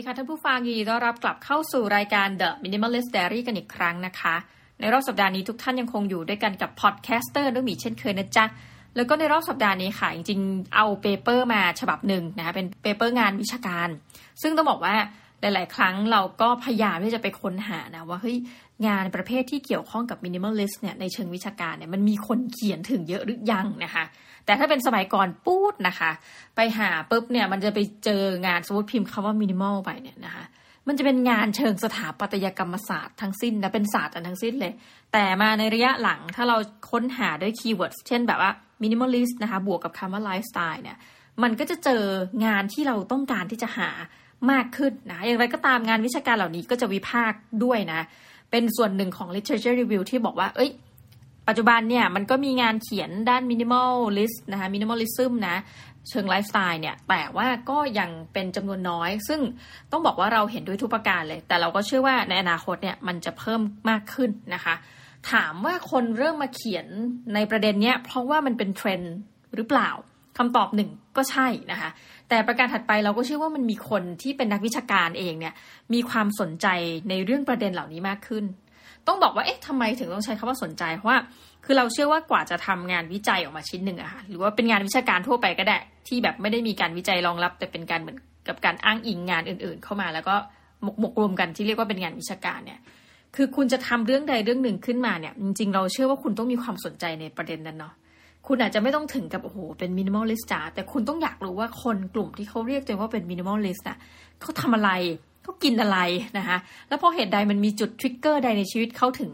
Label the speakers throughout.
Speaker 1: ดีค่ะท่านผู้ฟังยินดีต้อนรับกลับเข้าสู่รายการ The Minimalist Diary กันอีกครั้งนะคะ ในรอบสัปดาห์นี้ทุกท่านยังคงอยู่ด้วยกันกับ podcaster ด้วยมีเช่นเคยนะจ๊ะ แล้วก็ในรอบสัปดาห์นี้ค่ะ จริงๆ เอา paper มาฉบับหนึ่งนะคะเป็น paper งานวิชาการ ซึ่งต้องบอกว่าหลาย ๆ ครั้งเราก็พยายามที่จะไปค้นหานะว่าเฮ้ยงานประเภทที่เกี่ยวข้องกับ minimalist เนี่ยในเชิงวิชาการเนี่ยมันมีคนเขียนถึงเยอะหรือยังนะคะ แต่ถ้าเป็นสมัยก่อนปูดนะคะ ไปหาปุ๊บเนี่ยมันจะไปเจองานสมมติพิมพ์คำว่ามินิมอลไปเนี่ยนะคะมันจะเป็นงานเชิงสถาปัตยกรรมศาสตร์ทั้งสิ้นนะเป็นศาสตร์ทั้งสิ้นเลย แต่มาในระยะหลังถ้าเราค้นหาด้วย keyword เช่นแบบว่า minimalist นะคะบวกกับคำว่าไลฟ์สไตล์เนี่ยมันก็จะเจองานที่เราต้องการที่จะหามากขึ้นนะอย่างไรก็ตามงานวิชาการเหล่านี้ก็จะวิพากษ์ด้วยนะ เป็นส่วนหนึ่งของ literature review ที่บอกว่า เอ้ย ปัจจุบันเนี่ยมันก็มีงานเขียนด้านมินิมอลist นะคะ minimalism นะเชิงไลฟ์สไตล์เนี่ยแต่ว่าก็ยังเป็นจำนวนน้อย ซึ่งต้องบอกว่าเราเห็นด้วยทุกประการเลย แต่เราก็เชื่อว่าในอนาคตเนี่ยมันจะเพิ่มมากขึ้นนะคะ ถามว่าคนเริ่มมาเขียนในประเด็นเนี้ยเพราะว่ามันเป็นเทรนด์หรือเปล่าคำตอบหนึ่งก็ใช่นะคะ แต่ประการถัดไปเราก็เชื่อว่ามันมีคนที่เป็นนักวิชาการเองเนี่ยมีความสนใจในเรื่องประเด็นเหล่านี้มากขึ้น ต้องบอกว่าเอ๊ะทำไมถึงต้องใช้คำว่าสนใจเพราะว่า คือเราเชื่อว่ากว่าจะทำงานวิจัยออกมาชิ้นหนึ่งอะค่ะหรือว่าเป็นงานวิชาการทั่วไปก็ได้ ที่แบบไม่ได้มีการวิจัยรองรับ แต่เป็นการเหมือนกับการอ้างอิงงานอื่น ๆ เข้ามา แล้วก็หมกหมกรวมกันที่เรียกว่าเป็นงานวิชาการเนี่ย คือคุณจะทำเรื่องใดเรื่องหนึ่งขึ้นมาเนี่ย จริง ๆ เราเชื่อว่าคุณต้องมีความสนใจในประเด็นนั้นเนาะคุณอาจจะไม่ต้องถึงกับโอ้โหเป็น minimalist จ๋าแต่คุณต้องอยากรู้ว่าคนกลุ่มที่เขาเรียกตัวเองว่าเป็น minimalist อะเขาทำอะไรเขากินอะไรนะคะแล้วพอเหตุใดมันมีจุด trigger ใดในชีวิตเขาถึง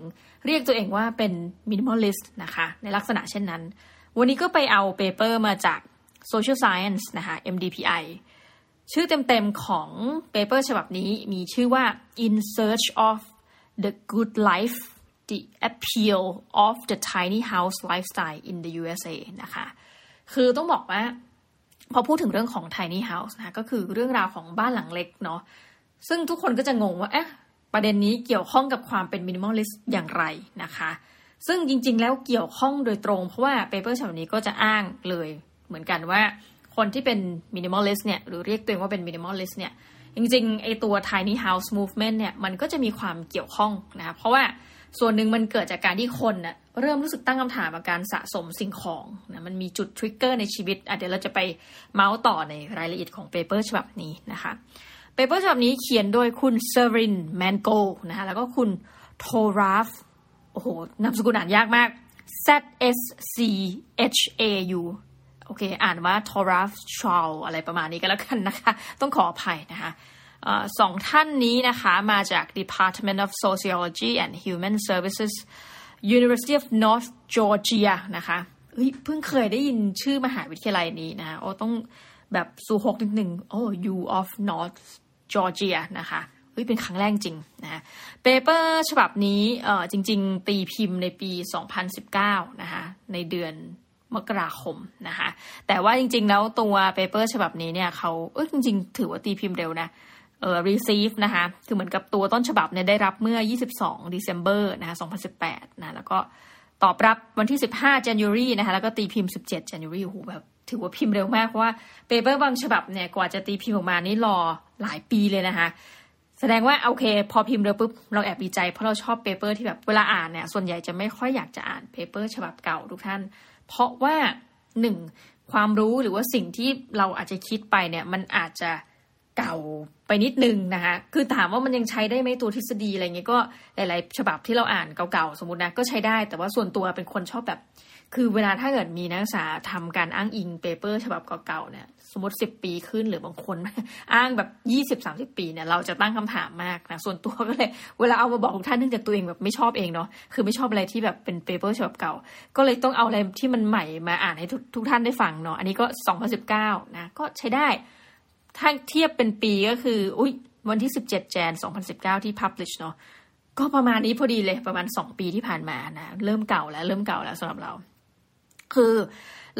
Speaker 1: เรียกตัวเองว่าเป็น minimalist นะคะในลักษณะเช่นนั้น วันนี้ก็ไปเอา paper มาจาก Social Science นะคะ MDPI ชื่อเต็มๆของ paper ฉบับนี้มีชื่อว่า In Search of the Good Life the Appeal of the Tiny House Lifestyle in the USA นะคะ คือต้องบอกว่า พอพูดถึงเรื่องของ tiny house นะ ก็คือเรื่องราวของบ้านหลังเล็กเนาะ ซึ่งทุกคนก็จะงงว่า เอ๊ะ ประเด็นนี้เกี่ยวข้องกับความเป็น minimalist อย่างไรนะคะ ซึ่งจริง ๆ แล้วเกี่ยวข้องโดยตรง เพราะว่า paper ฉบับนี้ก็จะอ้างเลยเหมือนกันว่าคนที่เป็น minimalist เนี่ยหรือเรียกตัวเองว่าเป็น minimalist เนี่ยจริงๆไอตัว tiny house movement เนี่ยมันก็จะมีความเกี่ยวข้องนะคะเพราะว่าส่วนหนึ่งมันเกิดจากการที่คนน่ะเริ่มรู้สึกตั้งคำถามกับการสะสมสิ่งของนะมันมีจุด trigger ในชีวิตเดี๋ยวเราจะไปเมาส์ต่อในรายละเอียดของ paper ฉบับนี้นะคะ paper ฉบับนี้เขียนโดยคุณ Severin Mangold ะคะแล้วก็คุณ Toralf โอ้โหนามสกุลอ่านยากมาก Z S C H A U โอเค อ่านว่า Toralf Zschau อะไรประมาณนี้ก็แล้วกันนะคะ ต้องขออภัยนะคะสองท่านนี้นะคะมาจาก Department of Sociology and Human Services University of North Georgia นะคะเฮ้ยเพิ่งเคยได้ยินชื่อมหาวิทยาลัยนี้นะโอ้ต้องแบบสูหกนิดหนึ่งโอ้ U of North จอร์เจียนะคะเฮ้ยเป็นครั้งแรกจริงนะเปเปอร์ฉบับนี้เออจริง ๆ ตีพิมพ์ในปี 2019 นะคะในเดือนมกราคมนะคะแต่ว่าจริง ๆ แล้วตัวเปเปอร์ฉบับนี้เนี่ยเขาเออจริง ๆ ถือว่าตีพิมพ์เร็วนะเออ receive นะคะคือเหมือนกับตัวต้นฉบับเนี่ยได้รับเมื่อ 22 December นะคะ2018นะแล้วก็ตอบรับวันที่ 15 January นะคะแล้วก็ตีพิมพ์ 17 January โอ้โหแบบ ถือว่าพิมพ์เร็วมากเพราะว่า paper บางฉบับเนี่ยกว่าจะตีพิมพ์ออกมานี่รอหลายปีเลยนะคะ แสดงว่าโอเค พอพิมพ์เร็วปุ๊บเราแอบดีใจเพราะเราชอบ paper ที่แบบเวลาอ่านเนี่ยส่วนใหญ่จะไม่ค่อยอยากจะอ่าน paper ฉบับเก่าทุกท่าน เพราะว่าหนึ่งความรู้หรือว่าสิ่งที่เราอาจจะคิดไปเนี่ยมันอาจจะเก่าไปนิดนึงนะคะ คือถามว่ามันยังใช้ได้ไหมตัวทฤษฎีอะไรเงี้ยก็หลาย ๆ ฉบับที่เราอ่านเก่าๆสมมตินะก็ใช้ได้ แต่ว่าส่วนตัวเป็นคนชอบแบบ คือเวลาถ้าเกิดมีนักศึกษาทำการอ้างอิง paper ฉบับเก่าๆเนี่ย สมมติสิบปีขึ้นหรือบางคน อ้างแบบยี่สิบสามสิบปีเนี่ยเราจะตั้งคำถามมากนะส่วนตัวก็เลย เวลาเอามาบอกทุกท่านเนื่องจากตัวเองแบบไม่ชอบเองเนาะคือไม่ชอบอะไรที่แบบเป็น paper ฉบับเก่า ก็เลยต้องเอาอะไรที่มันใหม่มาอ่านให้ทุกทุกท่านได้ฟังเนาะอันนี้ก็สองพันสิบเก้านะก็ใช้ได้ ถ้าเทียบเป็นปีก็คืออุ้ยวันที่สิบเจ็ด Jan สองพันสิบเก้าที่ publish เนาะก็ประมาณนี้พอดีเลยประมาณสองปีที่ผ่านมานะเริ่มเก่าแล้วเริ่มเก่าแล้วสำหรับเรา คือ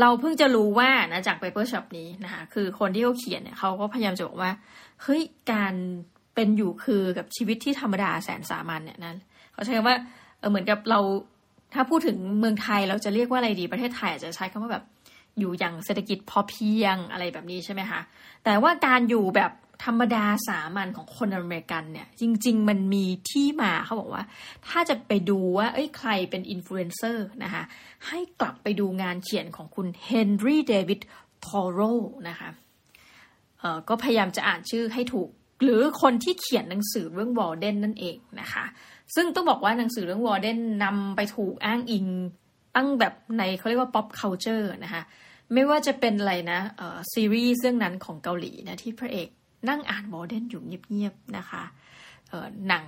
Speaker 1: เราเพิ่งจะรู้ว่านะจาก paper ฉบับนี้นะคะคือคนที่เขาเขียนเนี่ยเขาก็พยายามจะบอกว่าเฮ้ยการเป็นอยู่คือกับชีวิตที่ธรรมดาแสนสามัญเนี่ยนั้นเขาใช้คำว่าเออเหมือนกับเราถ้าพูดถึงเมืองไทยเราจะเรียกว่าอะไรดีประเทศไทยอาจจะใช้คำว่าแบบอยู่อย่างเศรษฐกิจพอเพียงอะไรแบบนี้ใช่ไหมคะแต่ว่าการอยู่แบบ ธรรมดาสามัญของคนอเมริกันเนี่ย จริง ๆ มันมีที่มาเขาบอกว่า ถ้าจะไปดูว่าเอ้ยใครเป็นอินฟลูเอนเซอร์นะคะ ให้กลับไปดูงานเขียนของคุณเฮนรี่เดวิดธอโรนะคะเอ่อก็พยายามจะอ่านชื่อให้ถูก หรือคนที่เขียนหนังสือเรื่อง Walden นั่นเองนะคะ ซึ่งต้องบอกว่าหนังสือเรื่อง Waldenนำไปถูกอ้างอิงตั้งแบบในเขาเรียกว่า pop culture นะคะไม่ว่าจะเป็นอะไรนะซีรีส์เรื่องนั้นของเกาหลีนะที่พระเอก นั่งอ่านวอร์เดนอยู่เงียบๆนะคะหนัง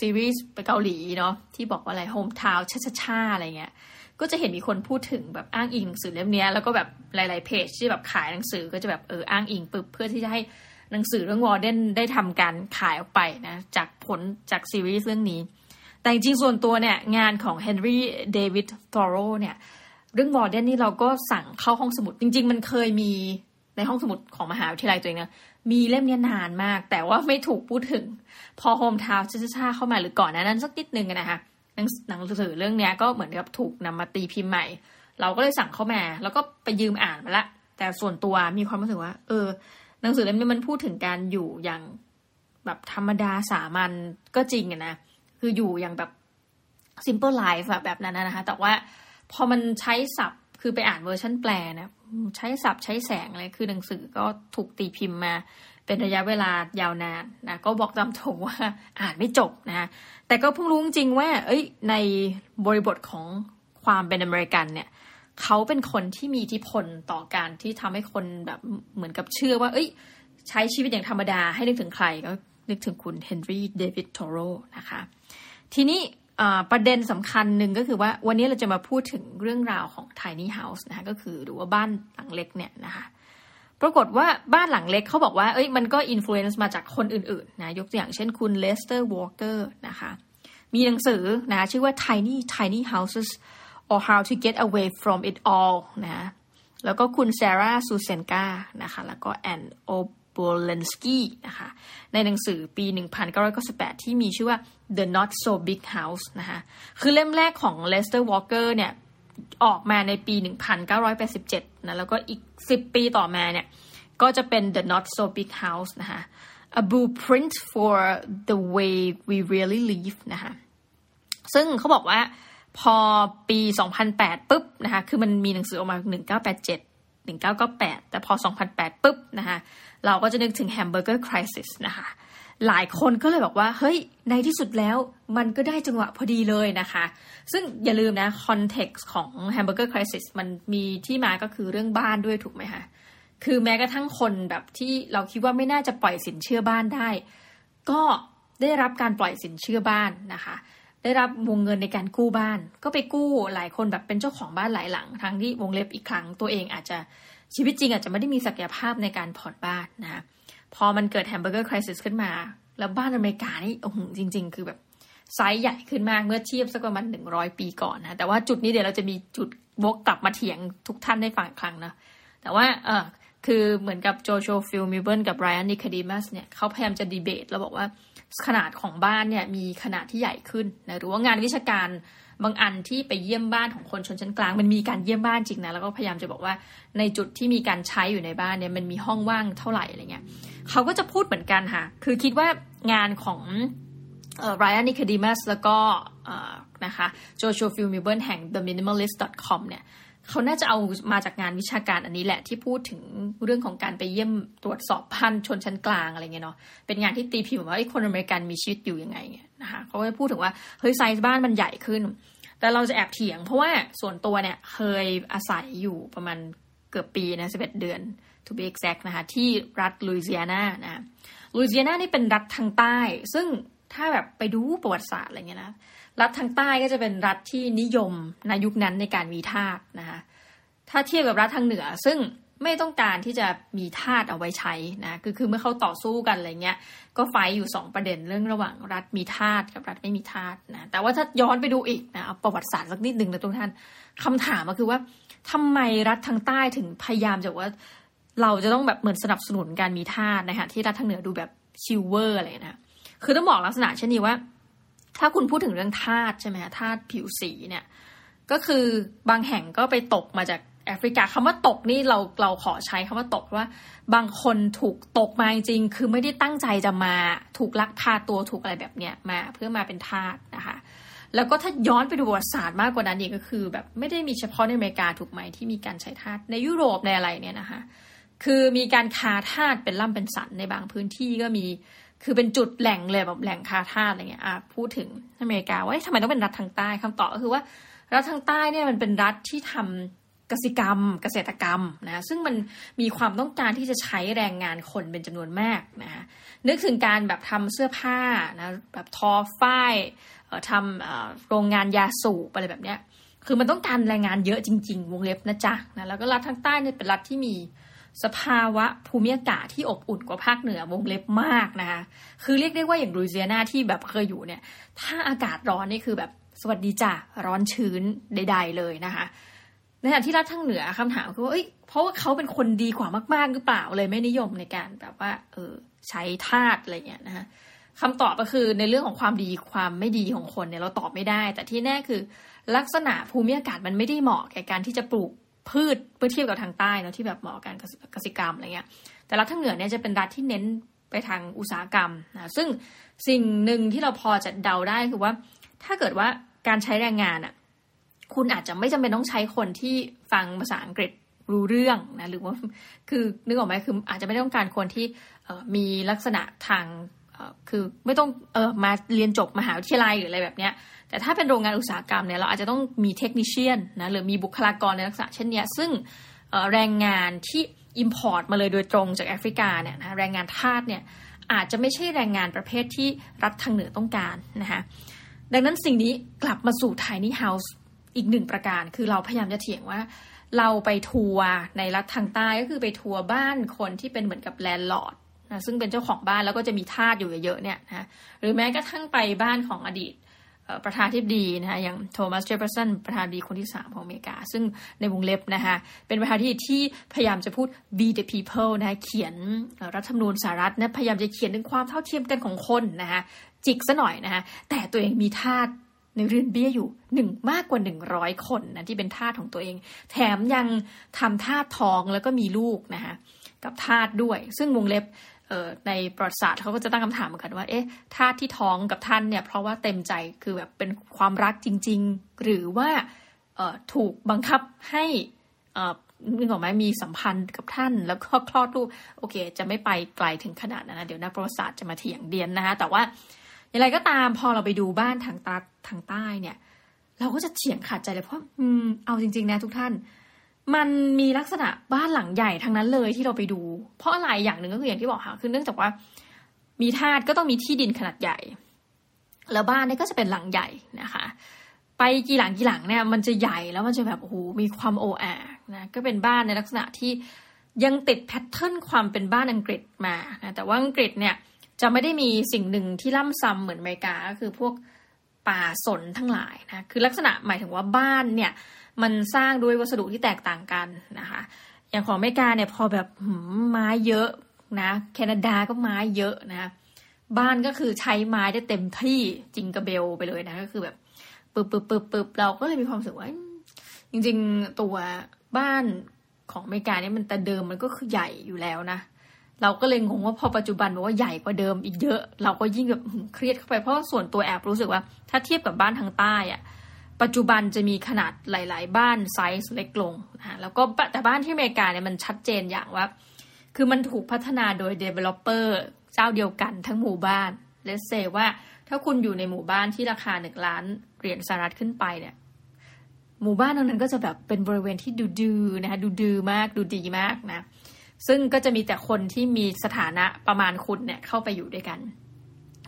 Speaker 1: ซีรีส์ไปเกาหลีเนาะที่บอกว่าอะไรโฮมทาวชาชาชาอะไรเงี้ย ก็จะเห็นมีคนพูดถึงแบบอ้างอิงหนังสือเล่มนี้แล้วก็แบบหลาย ๆ เพจที่แบบขายหนังสือก็จะแบบเอออ้างอิงปึ๊บเพื่อที่จะให้หนังสือเรื่องวอร์เดนได้ทำการขายออกไปนะจากผลจากซีรีส์เรื่องนี้ แต่จริงๆส่วนตัวเนี่ยงานของเฮนรี่เดวิดทอโรเนี่ยเรื่องวอร์เดนนี่เราก็สั่งเข้าห้องสมุด จริง ๆ มันเคยมีในห้องสมุดของมหาวิทยาลัยตัวเองนะ มีเล่มนี้นานมาก แต่ว่าไม่ถูกพูดถึง พอโฮมทาวช้าๆเข้ามาหรือก่อนนั้นสักนิดนึงนะคะหนังสือเรื่องนี้ก็เหมือนกับถูกนำมาตีพิมพ์ใหม่ เราก็เลยสั่งเข้ามา แล้วก็ไปยืมอ่านมาละ แต่ส่วนตัวมีความรู้สึกว่า เออ หนังสือเล่มนี้มันพูดถึงการอยู่อย่างแบบธรรมดาสามัญก็จริงอะนะ คืออยู่อย่างแบบ simple life แบบนั้นนะคะ แต่ว่าพอมันใช้ศัพท์ คือไปอ่านเวอร์ชันแปลนะใช้ศัพท์ใช้แสงอะไรคือหนังสือก็ถูกตีพิมพ์มา เป็นระยะเวลายาวนานนะก็บอกตามตรงว่าอ่านไม่จบนะแต่ก็เพิ่งรู้จริงว่า เอ้ย ในบริบทของความเป็นอเมริกันเนี่ยเขาเป็นคนที่มีอิทธิพลต่อการที่ทำให้คนแบบเหมือนกับเชื่อว่า เอ้ย ใช้ชีวิตอย่างธรรมดาให้นึกถึงใครก็นึกถึงคุณเฮนรี่เดวิดธอโรนะคะ ทีนี้ ประเด็นสำคัญหนึ่งก็คือว่าวันนี้เราจะมาพูดถึงเรื่องราวของ tiny house นะคะก็คือหรือว่าบ้านหลังเล็กเนี่ยนะคะปรากฏว่าบ้านหลังเล็กเขาบอกว่าเอ้ยมันก็ influence มาจากคนอื่นๆนะยกตัวอย่างเช่นคุณเลสเตอร์วอลเกอร์นะคะมีหนังสือนะชื่อว่า tiny tiny houses or how to get away from it all นะแล้วก็คุณเซร่าซูเซนกานะคะแล้วก็แอนโอ บเลนสกี้นะคะในหนังสือปี 1998 ที่มีชื่อว่า The Not So Big House นะคะคือเล่มแรกของ Lester Walker เนี่ยออกมาในปี 1987 นะแล้วก็อีก 10 ปีต่อมาเนี่ยก็จะเป็น The Not So Big House นะคะ A Blueprint for the Way We Really Live นะคะซึ่งเขาบอกว่าพอปี 2008 ปุ๊บนะคะคือมันมีหนังสือออกมา 1987 1998 แต่พอ 2008 ปุ๊บนะคะเราก็จะนึกถึง hamburger crisis นะคะหลายคนก็เลยบอกว่า เฮ้ย ในที่สุดแล้วมันก็ได้จังหวะพอดีเลยนะคะ ซึ่งอย่าลืมนะ context ของ hamburger crisis มันมีที่มาก็คือเรื่องบ้านด้วยถูกไหมคะคือแม้กระทั่งคนแบบที่เราคิดว่าไม่น่าจะปล่อยสินเชื่อบ้านได้ ก็ได้รับการปล่อยสินเชื่อบ้านนะคะ ได้รับวงเงินในการกู้บ้าน ก็ไปกู้หลายคนแบบเป็นเจ้าของบ้านหลายหลัง ทั้งที่วงเล็บอีกครั้งตัวเองอาจจะชีวิตจริงอาจจะไม่ได้มีศักยภาพในการผ่อนบ้านนะพอมันเกิด hamburger crisis ขึ้นมา แล้วบ้านอเมริกานี่โอ้โหจริง ๆ คือแบบไซส์ใหญ่ขึ้นมากเมื่อเทียบสักประมาณหนึ่งร้อยปีก่อนนะแต่ว่าจุดนี้เดี๋ยวเราจะมีจุดวกกลับมาเถียงทุกท่านได้ฟังครั้งนะแต่ว่าเออคือเหมือนกับ Joshua Fields Millburn กับ Ryan Nicodemus เนี่ยเขาพยายามจะดีเบตแล้วบอกว่า ขนาดของบ้านเนี่ยมีขนาดที่ใหญ่ขึ้นนะหรือว่างานวิชาการบางอันที่ไปเยี่ยมบ้านของคนชนชั้นกลาง มันมีการเยี่ยมบ้านจริงนะแล้วก็พยายามจะบอกว่าในจุดที่มีการใช้อยู่ในบ้านเนี่ยมันมีห้องว่างเท่าไหร่อะไรเงี้ยเขาก็จะพูดเหมือนกันค่ะ คือคิดว่างานของ Ryan Nicodemus แล้วก็นะคะ Joshua Fields Millburn แห่ง the minimalist.com เนี่ย เขาน่าจะเอามาจากงานวิชาการอันนี้แหละที่พูดถึงเรื่องของการไปเยี่ยมตรวจสอบบ้านชนชั้นกลางอะไรเงี้ยเนาะเป็นงานที่ตีพิมพ์ว่าไอ้คนอเมริกันมีชีวิตอยู่ยังไงนะคะเขาก็พูดถึงว่าเฮ้ยไซส์บ้านมันใหญ่ขึ้น แต่เราจะแอบเถียง เพราะว่าส่วนตัวเนี่ยเคยอาศัยอยู่ประมาณเกือบปีนะสิบเอ็ดเดือน to be exact นะคะที่รัฐลุยเซียนานะลุยเซียนานี่เป็นรัฐทางใต้ ซึ่งถ้าแบบไปดูประวัติศาสตร์อะไรเงี้ยนะ รัฐทางใต้ก็จะเป็นรัฐที่นิยมในยุคนั้นในการมีทาสนะคะถ้าเทียบกับรัฐทางเหนือ ซึ่งไม่ต้องการที่จะมีทาสเอาไว้ใช้นะคือคือเมื่อเขาต่อสู้กันอะไรเงี้ยก็ไฟอยู่สองประเด็นเรื่องระหว่างรัฐมีทาสกับรัฐไม่มีทาสนะแต่ว่าถ้าย้อนไปดูอีกนะเอาประวัติศาสตร์สักนิดหนึ่งนะทุกท่านคำถามก็คือว่าทำไมรัฐทางใต้ถึงพยายามจะว่า เราจะต้องแบบเหมือนสนับสนุนการมีทาสนะคะที่รัฐทางเหนือดูแบบ chill เวอร์อะไรนะคือต้องบอกลักษณะเช่นนี้ว่า ถ้าคุณพูดถึงเรื่องธาตุใช่ไหมธาตุผิวสีเนี่ย ก็คือบางแห่งก็ไปฉกมาจากแอฟริกาคำว่าฉกนี่เราเราขอใช้คำว่าฉกว่า บางคนถูกฉกมาจริง คือไม่ได้ตั้งใจจะมาถูกลักพาตัวถูกอะไรแบบเนี้ยมาเพื่อมาเป็นทาสนะคะ แล้วก็ถ้าย้อนไปดูประวัติศาสตร์มากกว่านั้นอีกก็คือ แบบไม่ได้มีเฉพาะในอเมริกาถูกไหมที่มีการใช้ทาสในยุโรปในอะไรเนี่ยนะคะ คือมีการคาทาสเป็นล่ำเป็นสันในบางพื้นที่ก็มี คือเป็นจุดแหล่งเลยแบบแหล่งคาทาสอะไรเงี้ยอะพูดถึงอเมริกาว่าทำไมต้องเป็นรัฐทางใต้คำตอบก็คือว่า รัฐทางใต้เนี่ยมันเป็นรัฐที่ทำกสิกรรม เกษตรกรรมนะซึ่งมันมีความต้องการที่จะใช้แรงงานคนเป็นจำนวนมากนะนึกถึงการแบบทำเสื้อผ้านะแบบทอฝ้ายทำโรงงานยาสูบอะไรแบบเนี้ยคือมันต้องการแรงงานเยอะจริง ๆ วงเล็บนะจ๊ะนะแล้วก็รัฐทางใต้เนี่ยเป็นรัฐที่มี สภาวะภูมิอากาศที่อบอุ่นกว่าภาคเหนือวงเล็บมากนะคะ คือเรียกได้ว่าอย่างลูเซียนาที่แบบเคยอยู่เนี่ย ถ้าอากาศร้อนนี่คือแบบสวัสดีจ้ะร้อนชื้นใด ๆ เลยนะคะในขณะที่รัฐทางเหนือคำถามคือว่าเอ้ยเพราะว่าเขาเป็นคนดีกว่ามากๆหรือเปล่าเลยไม่นิยมในการแบบว่า เออใช้ทาสอะไรเงี้ยนะคะคำตอบก็คือในเรื่องของความดีความไม่ดีของคนเนี่ยเราตอบไม่ได้ แต่ที่แน่คือลักษณะภูมิอากาศมันไม่ได้เหมาะแก่การที่จะปลูก พืชเมื่อเทียบกับทางใต้เนาะที่แบบเหมาะการเกษตรกรรมอะไรเงี้ย แต่รัฐทางเหนือเนี่ยจะเป็นรัฐที่เน้นไปทางอุตสาหกรรมนะซึ่งสิ่งหนึ่งที่เราพอจะเดาได้คือว่า ถ้าเกิดว่าการใช้แรงงานอะคุณอาจจะไม่จำเป็นต้องใช้คนที่ฟังภาษาอังกฤษรู้เรื่องนะหรือว่าคือนึกออกไหมคืออาจจะไม่ต้องการคนที่มีลักษณะทาง คือไม่ต้องเออมาเรียนจบมหาวิทยาลัยหรืออะไรแบบเนี้ยแต่ถ้าเป็นโรงงานอุตสาหกรรมเนี่ยเราอาจจะต้องมี technician นะหรือมีบุคลากรในลักษณะเช่นนี้ซึ่งแรงงานที่ import มาเลยโดยตรงจากแอฟริกาเนี่ยนะแรงงานทาสเนี่ยอาจจะไม่ใช่แรงงานประเภทที่รัฐทางเหนือต้องการนะคะดังนั้นสิ่งนี้กลับมาสู่ tiny house อีกหนึ่งประการ คือเราพยายามจะเถียงว่า เราไปทัวร์ในรัฐทางใต้ก็คือไปทัวร์บ้านคนที่เป็นเหมือนกับ landlord นะซึ่งเป็นเจ้าของบ้านแล้วก็จะมีทาสอยู่เยอะๆเนี่ยนะหรือแม้กระทั่งไปบ้านของอดีตประธานที่ดีนะคะอย่างโทมัสเจฟเฟอร์สันประธานดีคนที่สามของอเมริกา ซึ่งในวงเล็บนะคะเป็นประธานที่ที่พยายามจะพูด be the people นะคะเขียนรัฐธรรมนูญสหรัฐนะพยายามจะเขียนถึงความเท่าเทียมกันของคนนะคะจิกซะหน่อยนะคะแต่ตัวเองมีทาสในเรือนเบี้ยอยู่หนึ่งมากกว่าหนึ่งร้อยคนนะที่เป็นทาสของตัวเอง แถมยังทำทาสทองแล้วก็มีลูกนะคะกับทาสด้วย ซึ่งวงเล็บ ในประวัติศาสตร์เขาก็จะตั้งคำถามเหมือนกันว่า เอ๊ะทาสที่ท้องกับท่านเนี่ยเพราะว่าเต็มใจคือแบบเป็นความรักจริง ๆ หรือว่าถูกบังคับให้นึกออกไหมมีสัมพันธ์กับท่านแล้วก็คลอดลูกโอเค จะไม่ไปไกลถึงขนาดนั้นนะเดี๋ยวนักประวัติศาสตร์จะมาเถียงเดียนนะคะแต่ว่าอย่างไรก็ตามพอเราไปดูบ้านทางตาทางใต้เนี่ย เราก็จะเถียงขาดใจเลยเพราะอืมเอาจริงๆนะทุกท่าน มันมีลักษณะบ้านหลังใหญ่ทั้งนั้นเลยที่เราไปดู เพราะอะไรอย่างหนึ่งก็คืออย่างที่บอกค่ะคือเนื่องจากว่า มีธาตุก็ต้องมีที่ดินขนาดใหญ่ แล้วบ้านนี่ก็จะเป็นหลังใหญ่นะคะ ไปกี่หลังกี่หลังเนี่ยมันจะใหญ่แล้วมันจะแบบโอ้โหมีความโออานะก็เป็นบ้านในลักษณะที่ยังติดแพทเทิร์นความเป็นบ้านอังกฤษมานะแต่ว่าอังกฤษเนี่ยจะไม่ได้มีสิ่งหนึ่งที่ล่ำซ้ำเหมือนอเมริกาก็คือพวกป่าสนทั้งหลายนะคือลักษณะหมายถึงว่าบ้านเนี่ย มันสร้างด้วยวัสดุที่แตกต่างกันนะคะ อย่างของอเมริกาเนี่ยพอแบบไม้เยอะนะ แคนาดาก็ไม้เยอะนะ บ้านก็คือใช้ไม้ได้เต็มที่จิงกระเบลไปเลยนะก็คือแบบปึ๊บปึ๊บปึ๊บปึ๊บเราก็เลยมีความรู้สึกว่าจริง ๆ ตัวบ้านของอเมริกาเนี่ยมันแต่เดิมมันก็คือใหญ่อยู่แล้วนะเราก็เลยงงว่าพอปัจจุบันบอกว่าใหญ่กว่าเดิมอีกเยอะ เราก็ยิ่งแบบเครียดเข้าไปเพราะส่วนตัวแอบรู้สึกว่า ถ้าเทียบกับบ้านทางใต้อะ ปัจจุบันจะมีขนาดหลาย ๆ บ้านไซส์เล็กลงนะแล้วก็แต่บ้านที่อเมริกาเนี่ยมันชัดเจนอย่างว่า คือมันถูกพัฒนาโดย developer เจ้าเดียวกันทั้งหมู่บ้าน let's say ว่า ถ้าคุณอยู่ในหมู่บ้านที่ราคาหนึ่งล้านเหรียญสหรัฐขึ้นไปเนี่ยหมู่บ้านนั้นก็จะแบบเป็นบริเวณที่ดูดือนะคะดูดือมากดูดีมากนะซึ่งก็จะมีแต่คนที่มีสถานะประมาณคุณเนี่ยเข้าไปอยู่ด้วยกัน